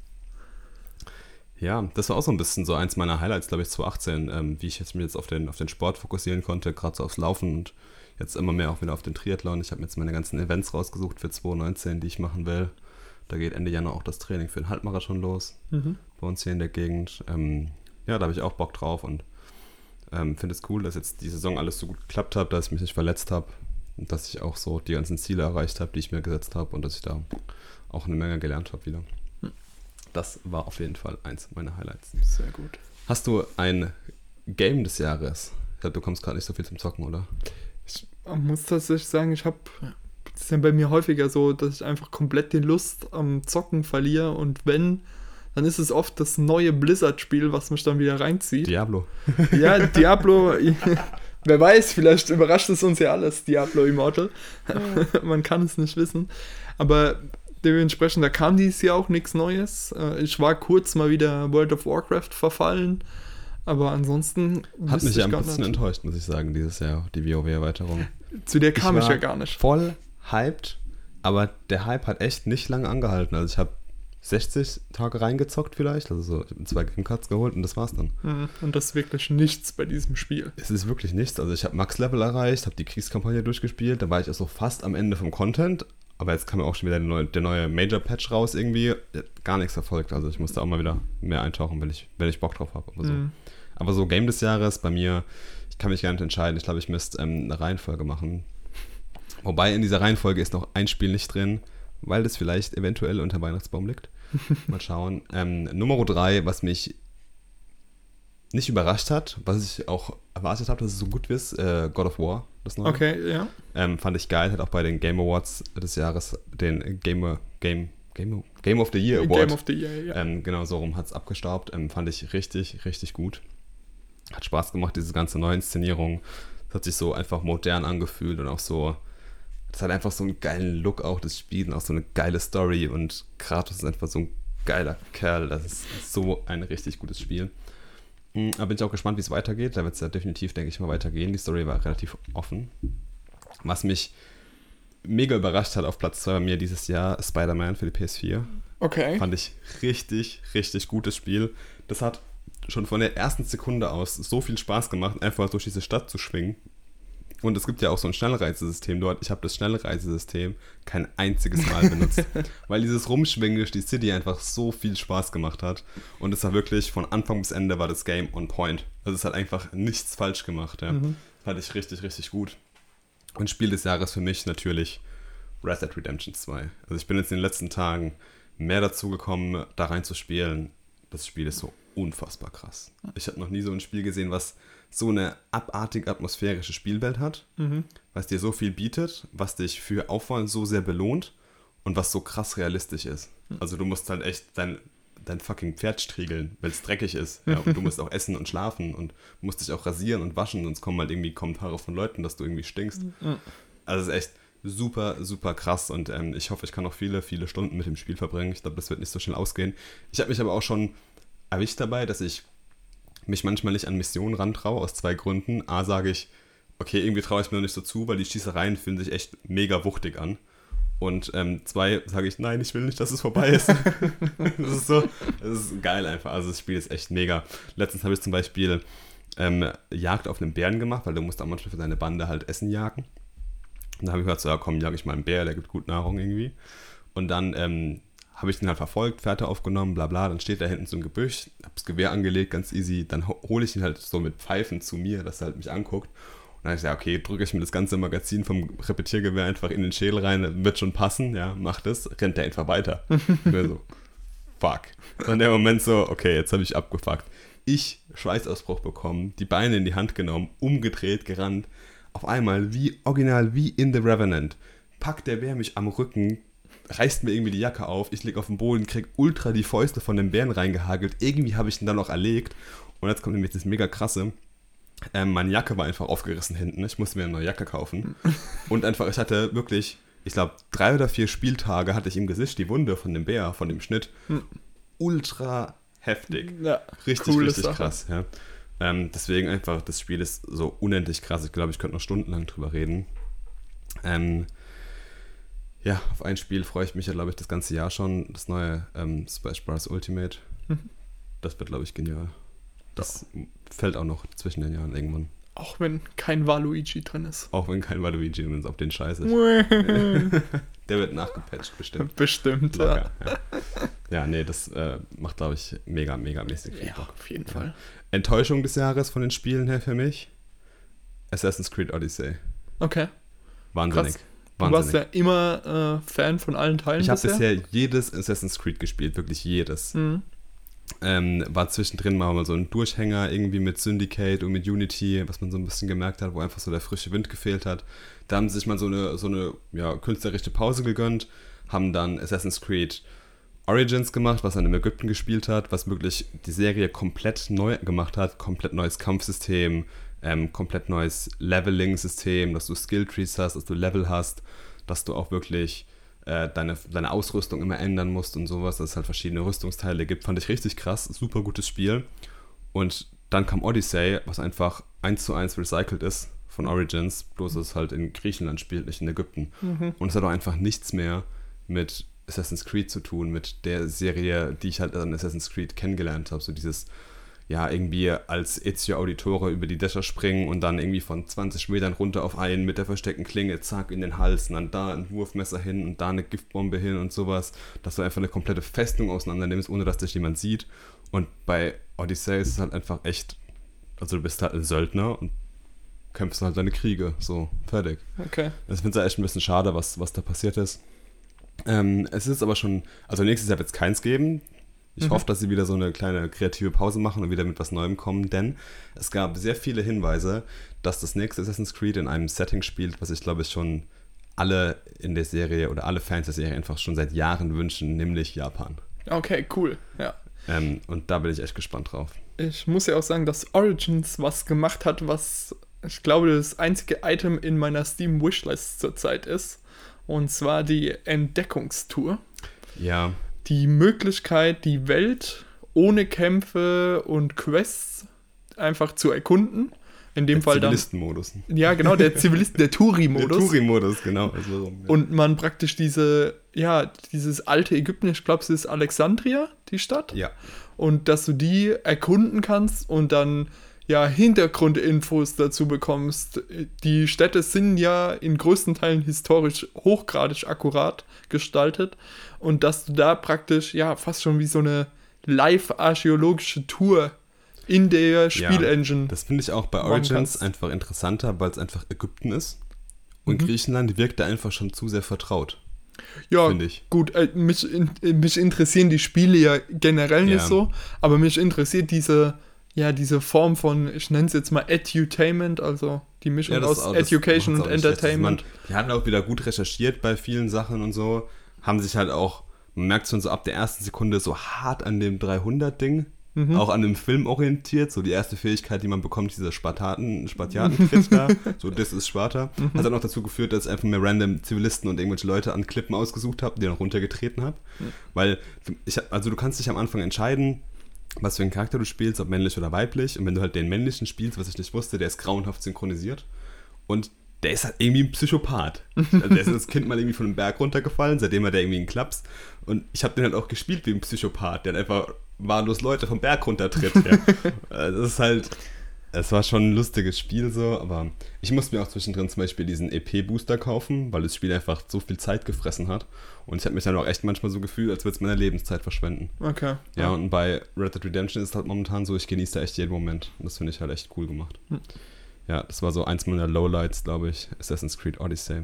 Ja, das war auch so ein bisschen so eins meiner Highlights, glaube ich, 2018, ähm, wie ich jetzt mich jetzt auf den, auf den Sport fokussieren konnte, gerade so aufs Laufen und jetzt immer mehr auch wieder auf den Triathlon. Ich habe mir jetzt meine ganzen Events rausgesucht für 2019, die ich machen will. Da geht Ende Januar auch das Training für den Halbmarathon los, Mhm. bei uns hier in der Gegend. Ähm, ja, da habe ich auch Bock drauf und ähm, finde es cool, dass jetzt die Saison alles so gut geklappt hat, dass ich mich nicht verletzt habe und dass ich auch so die ganzen Ziele erreicht habe, die ich mir gesetzt habe und dass ich da auch eine Menge gelernt habe wieder. Das war auf jeden Fall eins meiner Highlights. Sehr gut. Hast du ein Game des Jahres? Ich glaube, du kommst gerade nicht so viel zum Zocken, oder? Ich muss tatsächlich sagen, ich habe, das ist ja bei mir häufiger so, dass ich einfach komplett die Lust am Zocken verliere und wenn, dann ist es oft das neue Blizzard-Spiel, was mich dann wieder reinzieht. Diablo. *laughs* Ja, Diablo, *laughs* wer weiß, vielleicht überrascht es uns ja alles, Diablo Immortal. *laughs* Man kann es nicht wissen. Aber dementsprechend, da kam dieses Jahr auch nichts Neues. Äh, Ich war kurz mal wieder World of Warcraft verfallen. Aber ansonsten. Hat mich ich ja ein bisschen nicht. enttäuscht, muss ich sagen, dieses Jahr, die WoW-Erweiterung. Zu der kam ich, war ja gar nicht. Voll hyped, aber der Hype hat echt nicht lange angehalten. Also ich habe 60 Tage reingezockt vielleicht. Also so, ich habe zwei Gamecards geholt und das war's dann. Und das ist wirklich nichts bei diesem Spiel. Es ist wirklich nichts. Also ich habe Max-Level erreicht, habe die Kriegskampagne durchgespielt, da war ich also fast am Ende vom Content. Aber jetzt kam ja auch schon wieder der neue, der neue Major-Patch raus irgendwie. Gar nichts erfolgt. Also ich musste auch mal wieder mehr eintauchen, wenn ich, wenn ich Bock drauf habe. Aber, so. Mhm. aber so Game des Jahres bei mir, ich kann mich gar nicht entscheiden. Ich glaube, ich müsste ähm, eine Reihenfolge machen. Wobei in dieser Reihenfolge ist noch ein Spiel nicht drin, weil das vielleicht eventuell unter Weihnachtsbaum liegt. *laughs* Mal schauen. Ähm, Nummer drei, was mich nicht überrascht hat, was ich auch erwartet habe, dass es so gut ist, äh, God of War, das neue. Okay, ja. Ähm, fand ich geil, hat auch bei den Game Awards des Jahres den Game, Game, Game, Game of the Year Award. Game of the Year, ja. Ähm, genau, so rum hat es abgestaubt. Ähm, fand ich richtig, richtig gut. Hat Spaß gemacht, diese ganze neue Inszenierung. Das hat sich so einfach modern angefühlt und auch so. Das hat einfach so einen geilen Look auch, das Spiel und auch so eine geile Story. Und Kratos ist einfach so ein geiler Kerl. Das ist so ein richtig gutes Spiel. Mhm, aber bin ich auch gespannt, wie es weitergeht. Da wird es ja definitiv, denke ich mal, weitergehen. Die Story war relativ offen. Was mich mega überrascht hat auf Platz 2 bei mir dieses Jahr, Spider-Man für die PS4. Okay. Fand ich richtig, richtig gutes Spiel. Das hat schon von der ersten Sekunde aus so viel Spaß gemacht, einfach durch diese Stadt zu schwingen. Und es gibt ja auch so ein Schnellreisesystem dort. Ich habe das Schnellreisesystem kein einziges Mal benutzt, *laughs* weil dieses Rumschwingen durch die City einfach so viel Spaß gemacht hat. Und es war wirklich von Anfang bis Ende war das Game on point. Also es hat einfach nichts falsch gemacht. Ja. Mhm. Fand ich richtig, richtig gut. Und Spiel des Jahres für mich natürlich Red Dead Redemption 2. Also ich bin jetzt in den letzten Tagen mehr dazu gekommen, da rein zu spielen. Das Spiel ist so unfassbar krass. Ich habe noch nie so ein Spiel gesehen, was so eine abartig atmosphärische Spielwelt hat, Mhm. was dir so viel bietet, was dich für Aufwand so sehr belohnt und was so krass realistisch ist. Also du musst halt echt dein, dein fucking Pferd striegeln, weil es dreckig ist. Ja, und du musst auch essen und schlafen und musst dich auch rasieren und waschen, sonst kommen halt irgendwie Kommentare von Leuten, dass du irgendwie stinkst. Mhm. Also es ist echt super, super krass und ähm, ich hoffe, ich kann noch viele, viele Stunden mit dem Spiel verbringen. Ich glaube, das wird nicht so schnell ausgehen. Ich habe mich aber auch schon erwischt dabei, dass ich mich manchmal nicht an Missionen rantraue, aus zwei Gründen. A, sage ich, okay, irgendwie traue ich mir noch nicht so zu, weil die Schießereien fühlen sich echt mega wuchtig an. Und ähm, zwei, sage ich, nein, ich will nicht, dass es vorbei ist. *laughs* das ist so, das ist geil einfach. Also das Spiel ist echt mega. Letztens habe ich zum Beispiel ähm, Jagd auf einen Bären gemacht, weil du musst auch manchmal für deine Bande halt Essen jagen. Und da habe ich gesagt, so, ja komm, jag ich mal einen Bär, der gibt gut Nahrung irgendwie. Und dann ähm, habe ich den halt verfolgt, Fährte aufgenommen, bla bla. Dann steht da hinten so ein Gebüsch, habe das Gewehr angelegt, ganz easy. Dann ho- hole ich ihn halt so mit Pfeifen zu mir, dass er halt mich anguckt. Und dann habe ich gesagt, okay, drücke ich mir das ganze Magazin vom Repetiergewehr einfach in den Schädel rein, wird schon passen, ja, mach das, rennt der einfach weiter. *laughs* So, fuck. Und der Moment so, okay, jetzt habe ich abgefuckt. Ich Schweißausbruch bekommen, die Beine in die Hand genommen, umgedreht, gerannt. Auf einmal, wie original, wie in The Revenant, packt der Bär mich am Rücken, reißt mir irgendwie die Jacke auf, ich lieg auf dem Boden, krieg ultra die Fäuste von dem Bären reingehagelt. Irgendwie habe ich ihn dann noch erlegt. Und jetzt kommt nämlich das mega krasse. Ähm, meine Jacke war einfach aufgerissen hinten. Ich musste mir eine neue Jacke kaufen. *laughs* Und einfach, ich hatte wirklich, ich glaube, drei oder vier Spieltage hatte ich im Gesicht die Wunde von dem Bär, von dem Schnitt. Ultra heftig. Ja, Richtig, richtig Sache. krass, ja. Ähm, deswegen einfach, das Spiel ist so unendlich krass. Ich glaube, ich könnte noch stundenlang drüber reden. Ähm, ja, auf ein Spiel freue ich mich ja, glaube ich, das ganze Jahr schon. Das neue ähm, Smash Bros. Ultimate. Mhm. Das wird, glaube ich, genial. Das fällt auch noch zwischen den Jahren irgendwann. Auch wenn kein Waluigi drin ist. Auch wenn kein Waluigi uns auf den Scheiß ist. *laughs* Der wird nachgepatcht, bestimmt. Bestimmt, ja. Locker, ja. ja, nee, das äh, macht, glaube ich, mega, mega mäßig viel Ja, Bock. auf jeden Fall. Enttäuschung des Jahres von den Spielen her für mich? Assassin's Creed Odyssey. Okay. Wahnsinnig. Krass. Du warst Wahnsinnig. ja immer äh, Fan von allen Teilen Ich habe bisher. bisher jedes Assassin's Creed gespielt, wirklich jedes. Mhm. Ähm, war zwischendrin mal so ein Durchhänger irgendwie mit Syndicate und mit Unity, was man so ein bisschen gemerkt hat, wo einfach so der frische Wind gefehlt hat. Da haben sie sich mal so eine, so eine ja, künstlerische Pause gegönnt, haben dann Assassin's Creed Origins gemacht, was dann in Ägypten gespielt hat, was wirklich die Serie komplett neu gemacht hat, komplett neues Kampfsystem, ähm, komplett neues Leveling-System, dass du Skill-Trees hast, dass du Level hast, dass du auch wirklich äh, deine, deine Ausrüstung immer ändern musst und sowas, dass es halt verschiedene Rüstungsteile gibt, fand ich richtig krass, super gutes Spiel. Und dann kam Odyssey, was einfach eins zu eins recycelt ist von Origins, bloß es halt in Griechenland spielt, nicht in Ägypten. Mhm. Und es hat auch einfach nichts mehr mit Assassin's Creed zu tun, mit der Serie, die ich halt an Assassin's Creed kennengelernt habe. So dieses, ja, irgendwie als Ezio Auditore über die Dächer springen und dann irgendwie von 20 Metern runter auf einen mit der versteckten Klinge, zack, in den Hals und dann da ein Wurfmesser hin und da eine Giftbombe hin und sowas, dass du einfach eine komplette Festung auseinander nimmst, ohne dass dich jemand sieht. Und bei Odyssey ist es halt einfach echt, also du bist halt ein Söldner und kämpfst halt deine Kriege, so, fertig. Okay. Das finde ich echt ein bisschen schade, was, was da passiert ist. Ähm, es ist aber schon, also nächstes Jahr wird es keins geben. Ich Mhm. hoffe, dass sie wieder so eine kleine kreative Pause machen und wieder mit was Neuem kommen, denn es gab sehr viele Hinweise, dass das nächste Assassin's Creed in einem Setting spielt, was ich glaube ich schon alle in der Serie oder alle Fans der Serie einfach schon seit Jahren wünschen, nämlich Japan. Okay, cool. Ja. Ähm, und da bin ich echt gespannt drauf. Ich muss ja auch sagen, dass Origins was gemacht hat, was ich glaube das einzige Item in meiner Steam Wishlist zurzeit ist. Und zwar die Entdeckungstour. Ja, Die Möglichkeit, die Welt ohne Kämpfe und Quests einfach zu erkunden. In dem der Fall dann. Zivilistenmodus. Ja, genau, der Zivilist, der *laughs* Der Touri-Modus. Touri-Modus, genau. Also, ja. Und man praktisch diese, ja, dieses alte Ägypten, ich glaube, es ist Alexandria, die Stadt. ja, Und dass du die erkunden kannst und dann ja Hintergrundinfos dazu bekommst. Die Städte sind ja in größten Teilen historisch hochgradig akkurat gestaltet und dass du da praktisch ja fast schon wie so eine live-archäologische Tour in der Spielengine. Das finde ich auch bei Origins einfach interessanter, weil es einfach Ägypten ist. Und Mhm. Griechenland wirkt da einfach schon zu sehr vertraut, Ja, finde ich. gut, äh, mich, in, äh, mich interessieren die Spiele ja generell nicht Ja. so, aber mich interessiert diese, ja, diese Form von, ich nenne es jetzt mal Edutainment, also die Mischung das aus auch- Education und nicht schlecht. Entertainment. Man, die haben auch wieder gut recherchiert bei vielen Sachen und so. Haben sich halt auch, man merkt schon so ab der ersten Sekunde so hart an dem 300-Ding, Mhm. auch an dem Film orientiert. So die erste Fähigkeit, die man bekommt, dieser Spartaten, Spartiaten-Tritt da. *laughs* So, das ist Sparta. Mhm. Hat dann auch dazu geführt, dass ich einfach mir random Zivilisten und irgendwelche Leute an Klippen ausgesucht habe, die dann runtergetreten habe. Weil, ich, also du kannst dich am Anfang entscheiden, was für einen Charakter du spielst, ob männlich oder weiblich. Und wenn du halt den männlichen spielst, was ich nicht wusste, der ist grauenhaft synchronisiert. Und der ist halt irgendwie ein Psychopath. Also der ist als Kind mal irgendwie von einem Berg runtergefallen, seitdem hat er irgendwie einen Klaps. Und ich habe den halt auch gespielt wie ein Psychopath, der halt einfach wahllos Leute vom Berg runtertritt. Ja. *laughs* Also das ist halt, es war schon ein lustiges Spiel so, aber ich musste mir auch zwischendrin zum Beispiel diesen EP-Booster kaufen, weil das Spiel einfach so viel Zeit gefressen hat. Und ich habe mich dann auch echt manchmal so gefühlt, als würde es meine Lebenszeit verschwenden. Okay. Ja, und bei Red Dead Redemption ist es halt momentan so, ich genieße da echt jeden Moment. Und das finde ich halt echt cool gemacht. Hm. Ja, das war so eins meiner Lowlights, glaube ich, Assassin's Creed Odyssey.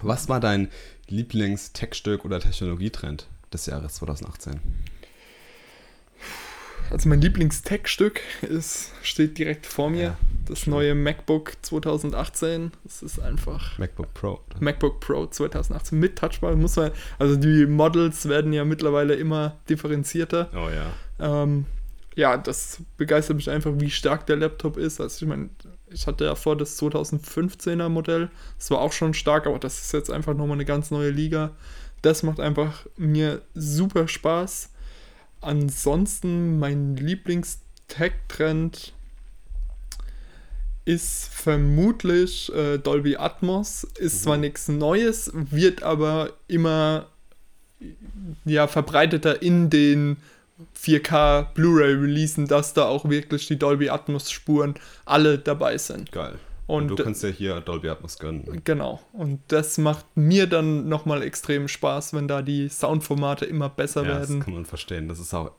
Was war dein Lieblings-Tech-Stück oder Technologietrend des Jahres 2018? Also mein Lieblings-Tech-Stück ist, steht direkt vor mir. Ja, das schön. neue MacBook 2018. Es ist einfach MacBook Pro. oder? MacBook Pro 2018 mit Touchbar. Muss man, also die Models werden ja mittlerweile immer differenzierter. Oh ja. Ähm, ja, das begeistert mich einfach, wie stark der Laptop ist. Also ich meine, ich hatte ja vor das 2015er Modell. Das war auch schon stark, aber das ist jetzt einfach nochmal eine ganz neue Liga. Das macht einfach mir super Spaß. Ansonsten mein Lieblings-Tech-Trend ist vermutlich äh, Dolby Atmos. Ist zwar nichts Neues, wird aber immer ja, verbreiteter in den 4K Blu-ray-Releasen, dass da auch wirklich die Dolby Atmos-Spuren alle dabei sind. Geil. Und Und du kannst ja hier Dolby Atmos gönnen. Genau. Und das macht mir dann nochmal extrem Spaß, wenn da die Soundformate immer besser Ja, das werden. kann man verstehen. Das ist auch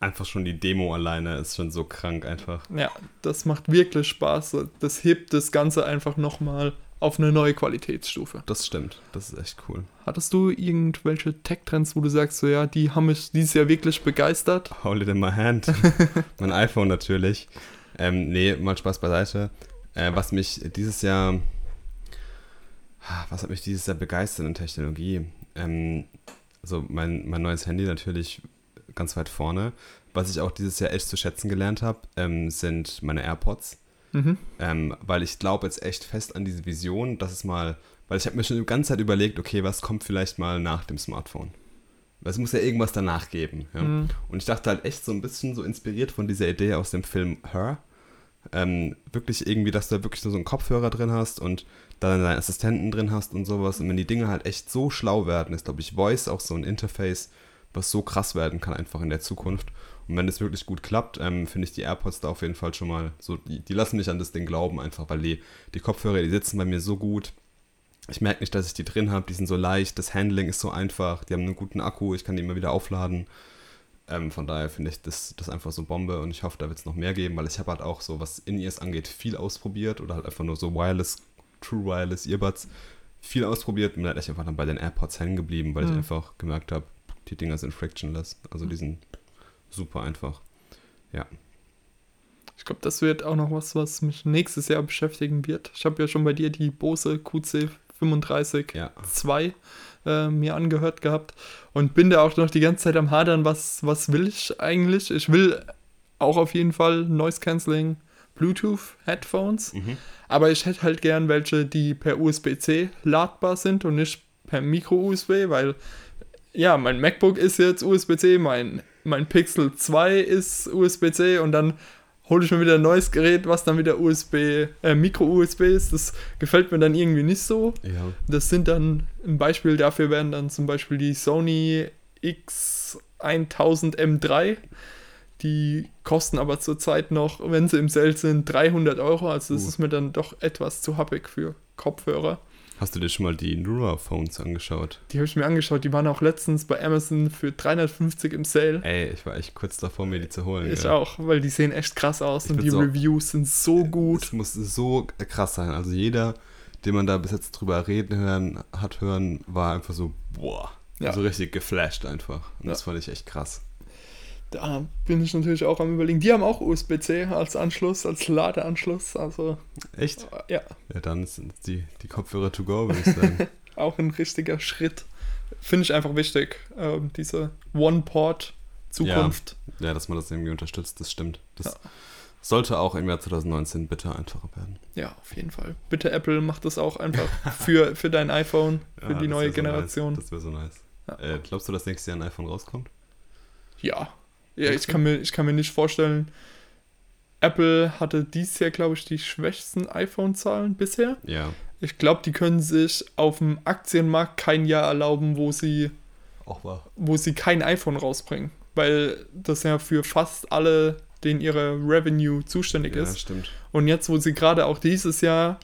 einfach schon die Demo alleine, ist schon so krank einfach. Ja, das macht wirklich Spaß. Das hebt das Ganze einfach nochmal auf eine neue Qualitätsstufe. Das stimmt. Das ist echt cool. Hattest du irgendwelche Tech-Trends, wo du sagst, so ja, die haben mich dieses Jahr wirklich begeistert? Hold it in my hand. *laughs* mein iPhone natürlich. Ähm, nee, mal Spaß beiseite. Äh, was mich dieses Jahr. Was hat mich dieses Jahr begeistert in Technologie? Ähm, also mein, mein neues Handy natürlich ganz weit vorne. Was ich auch dieses Jahr echt zu schätzen gelernt habe, ähm, sind meine AirPods. Mhm. Ähm, weil ich glaube jetzt echt fest an diese Vision, dass es mal, weil ich habe mir schon die ganze Zeit überlegt, okay, was kommt vielleicht mal nach dem Smartphone? Weil Es muss ja irgendwas danach geben. Ja? Mhm. Und ich dachte halt echt so ein bisschen so inspiriert von dieser Idee aus dem Film Her, Ähm, wirklich irgendwie, dass du da wirklich nur so einen Kopfhörer drin hast und dann deinen Assistenten drin hast und sowas. Und wenn die Dinge halt echt so schlau werden, ist, glaube ich, Voice auch so ein Interface, was so krass werden kann einfach in der Zukunft. Und wenn es wirklich gut klappt, ähm, finde ich die AirPods da auf jeden Fall schon mal so, die, die lassen mich an das Ding glauben einfach, weil die, die Kopfhörer, die sitzen bei mir so gut. Ich merke nicht, dass ich die drin habe, die sind so leicht, das Handling ist so einfach, die haben einen guten Akku, ich kann die immer wieder aufladen. Ähm, von daher finde ich das, das einfach so Bombe und ich hoffe, da wird es noch mehr geben, weil ich habe halt auch so, was In-Ears angeht, viel ausprobiert oder halt einfach nur so Wireless, True Wireless Earbuds viel ausprobiert und bin halt echt einfach dann bei den AirPods hängen geblieben, weil Mhm. ich einfach gemerkt habe, die Dinger sind frictionless. Also die sind super einfach. Ja. Ich glaube, das wird auch noch was, was mich nächstes Jahr beschäftigen wird. Ich habe ja schon bei dir die Bose QC35 Ja. 2 äh, mir angehört gehabt und bin da auch noch die ganze Zeit am Hadern, was, was will ich eigentlich? Ich will auch auf jeden Fall Noise Cancelling Bluetooth Headphones, Mhm. aber ich hätte halt gern welche, die per USB-C ladbar sind und nicht per Micro-USB, weil ja, mein MacBook ist jetzt USB-C, mein, mein Pixel 2 ist USB-C und dann hole ich mir wieder ein neues Gerät, was dann wieder USB, äh, Micro-USB ist. Das gefällt mir dann irgendwie nicht so. Ja. Das sind dann, ein Beispiel dafür wären dann zum Beispiel die Sony X1000 M3. Die kosten aber zurzeit noch, wenn sie im Sale sind, 300 Euro. Also das Uh. ist mir dann doch etwas zu happig für Kopfhörer. Hast du dir schon mal die Nura Phones angeschaut? Die habe ich mir angeschaut. Die waren auch letztens bei Amazon für 350 im Sale. Ey, ich war echt kurz davor, mir die zu holen. Ich gell. auch, weil die sehen echt krass aus Ich und die so- Reviews sind so gut. Es muss so krass sein. Also jeder, den man da bis jetzt drüber reden hören, hat hören, war einfach so, boah. Ja. So richtig geflasht einfach. Und Ja. das fand ich echt krass. Da bin ich natürlich auch am überlegen. Die haben auch USB-C als Anschluss, als Ladeanschluss. Also Echt? äh, ja, Ja, dann sind die, die Kopfhörer to go, würde ich sagen. *laughs* auch ein richtiger Schritt. Finde ich einfach wichtig, ähm, diese One-Port-Zukunft. ja, dass man das irgendwie unterstützt, das stimmt. Das Ja. sollte auch im Jahr 2019 bitte einfacher werden. Ja. auf jeden Fall. Bitte Apple, mach das auch einfach für, für dein iPhone, für Ja, die neue wär so Generation. Nice. Das wäre so nice. Ja. Äh, glaubst du, dass nächstes Jahr ein iPhone rauskommt? Ja. Ja, ich kann, mir, ich kann mir nicht vorstellen. Apple hatte dieses Jahr, glaube ich, die schwächsten iPhone-Zahlen bisher. Ja, Ich glaube, die können sich auf dem Aktienmarkt kein Jahr erlauben, wo sie, wo sie kein iPhone rausbringen. Weil das ja für fast alle, denen ihre Revenue zuständig Ja, ist. stimmt. Und jetzt, wo sie gerade auch dieses Jahr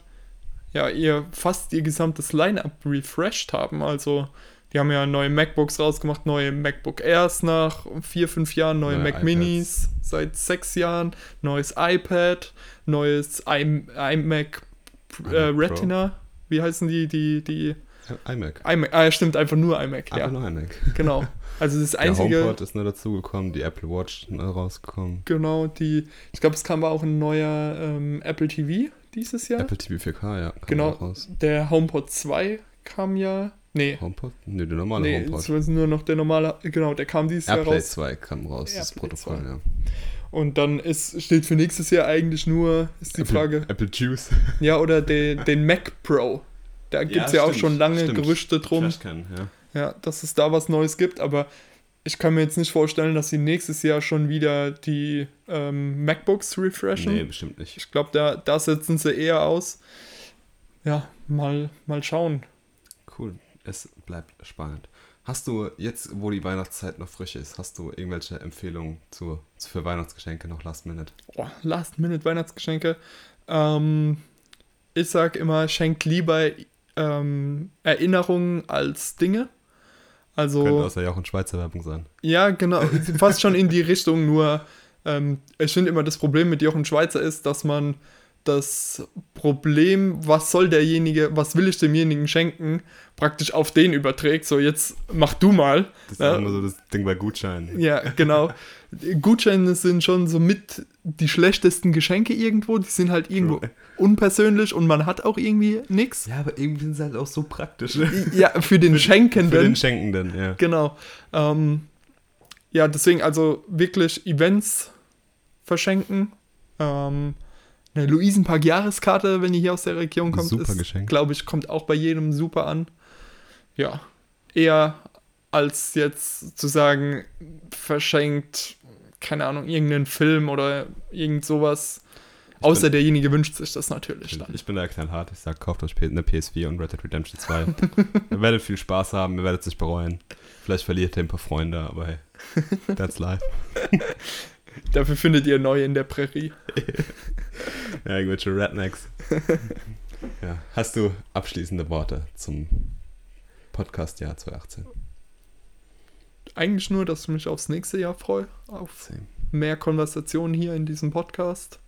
ja ihr fast ihr gesamtes Line-up refreshed haben, also die haben ja neue MacBooks rausgemacht, neue MacBook Airs nach vier, fünf Jahren, neue, Neue Mac iPads. Minis seit sechs Jahren, neues iPad, neues I iMac äh, iMac Pro. Retina, wie heißen die, die, die iMac. iMac, ah ja stimmt, einfach nur iMac, Einfach ja, nur iMac. genau. Also das Der einzige, HomePod ist nur dazugekommen, die Apple Watch rausgekommen. genau, die, ich glaube, es kam auch ein neuer ähm, Apple TV dieses Jahr. Apple TV 4K, ja. Genau. Der HomePod 2 kam ja. Nee, HomePod? Nee, der normale nee, HomePod. es war nur noch der normale. Genau, der kam dieses Jahr Airplay raus. 2 kam raus, das Airplay Protokoll, 2. ja. Und dann ist, steht für nächstes Jahr eigentlich nur, ist die Apple, Frage, Apple Juice. ja, oder den, den Mac Pro. Da gibt es ja, auch stimmt, schon lange stimmt. Gerüchte drum, Trashcan, ja. ja, dass es da was Neues gibt, aber ich kann mir jetzt nicht vorstellen, dass sie nächstes Jahr schon wieder die ähm, MacBooks refreshen. Nee, bestimmt nicht. Ich glaube, da, da setzen sie eher aus. Ja, mal, mal schauen. Cool, es bleibt spannend. Hast du jetzt, wo die Weihnachtszeit noch frisch ist, hast du irgendwelche Empfehlungen zu, für Weihnachtsgeschenke noch Last Minute? Oh, Last-Minute-Weihnachtsgeschenke. Ähm, ich sag immer, schenkt lieber ähm, Erinnerungen als Dinge. Also, Könnte außer ja auch Schweizer Werbung sein. ja, genau, *laughs* fast schon in die Richtung, nur ähm, ich finde immer, das Problem mit Jochen Schweizer ist, dass man das Problem, was soll derjenige, was will ich demjenigen schenken, praktisch auf den überträgt. So, jetzt mach du mal. Das ist Ja. immer so das Ding bei Gutscheinen. Ja, genau. Gutscheine sind schon so mit die schlechtesten Geschenke irgendwo. Die sind halt irgendwo True. unpersönlich und man hat auch irgendwie nichts. Ja, aber irgendwie sind sie halt auch so praktisch. Ja, für den Für Schenkenden. den Schenkenden, ja. Genau. Ähm, ja, deswegen also wirklich Events verschenken. Ähm, eine Luisenpark-Jahreskarte, wenn ihr hier aus der Region kommt, Super ist, glaube ich, kommt auch bei jedem super an. Ja, eher als jetzt zu sagen, verschenkt, keine Ahnung, irgendeinen Film oder irgend sowas. Außer derjenige wünscht sich das natürlich dann. Ich bin da knallhart. Ich sag, kauft euch eine PS4 und Red Dead Redemption 2. *laughs* ihr werdet viel Spaß haben, ihr werdet sich bereuen. Vielleicht verliert ihr ein paar Freunde, aber hey, *laughs* that's life. *laughs* *laughs* Dafür findet ihr neue in der Prärie. *laughs* ja, irgendwelche Rednecks. *laughs* ja. Hast du abschließende Worte zum Podcast-Jahr 2018? Eigentlich nur, dass ich mich aufs nächste Jahr freue. Auf Same. mehr Konversationen hier in diesem Podcast.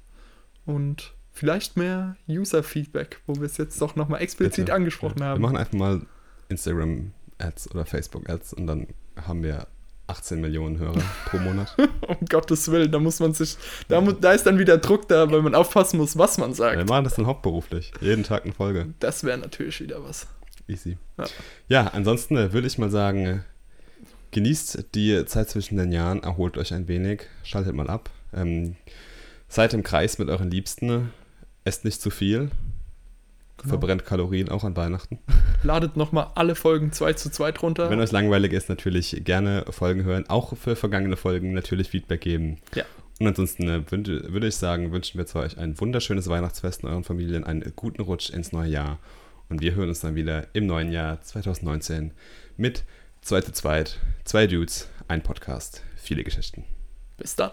Und vielleicht mehr User-Feedback, wo wir es jetzt doch nochmal explizit Bitte. angesprochen ja. haben. Wir machen einfach mal Instagram-Ads oder Facebook-Ads und dann haben wir 18 Millionen Hörer pro Monat. *laughs* um Gottes Willen, da muss man sich, da, da ist dann wieder Druck da, weil man aufpassen muss, was man sagt. Wir machen das dann hauptberuflich. Jeden Tag eine Folge. Das wäre natürlich wieder was. Easy. Ja, ja ansonsten äh, würde ich mal sagen, äh, genießt die Zeit zwischen den Jahren, erholt euch ein wenig, schaltet mal ab. Ähm, seid im Kreis mit euren Liebsten, esst nicht zu viel, Genau. Verbrennt Kalorien auch an Weihnachten. *laughs* Ladet nochmal alle Folgen 2 zu 2 runter. Wenn euch langweilig ist, natürlich gerne Folgen hören. Auch für vergangene Folgen natürlich Feedback geben. Ja. Und ansonsten äh, würde ich sagen, wünschen wir zu euch ein wunderschönes Weihnachtsfest in euren Familien, einen guten Rutsch ins neue Jahr. Und wir hören uns dann wieder im neuen Jahr 2019 mit 2 zu 2, zwei Dudes, ein Podcast, viele Geschichten. Bis dann.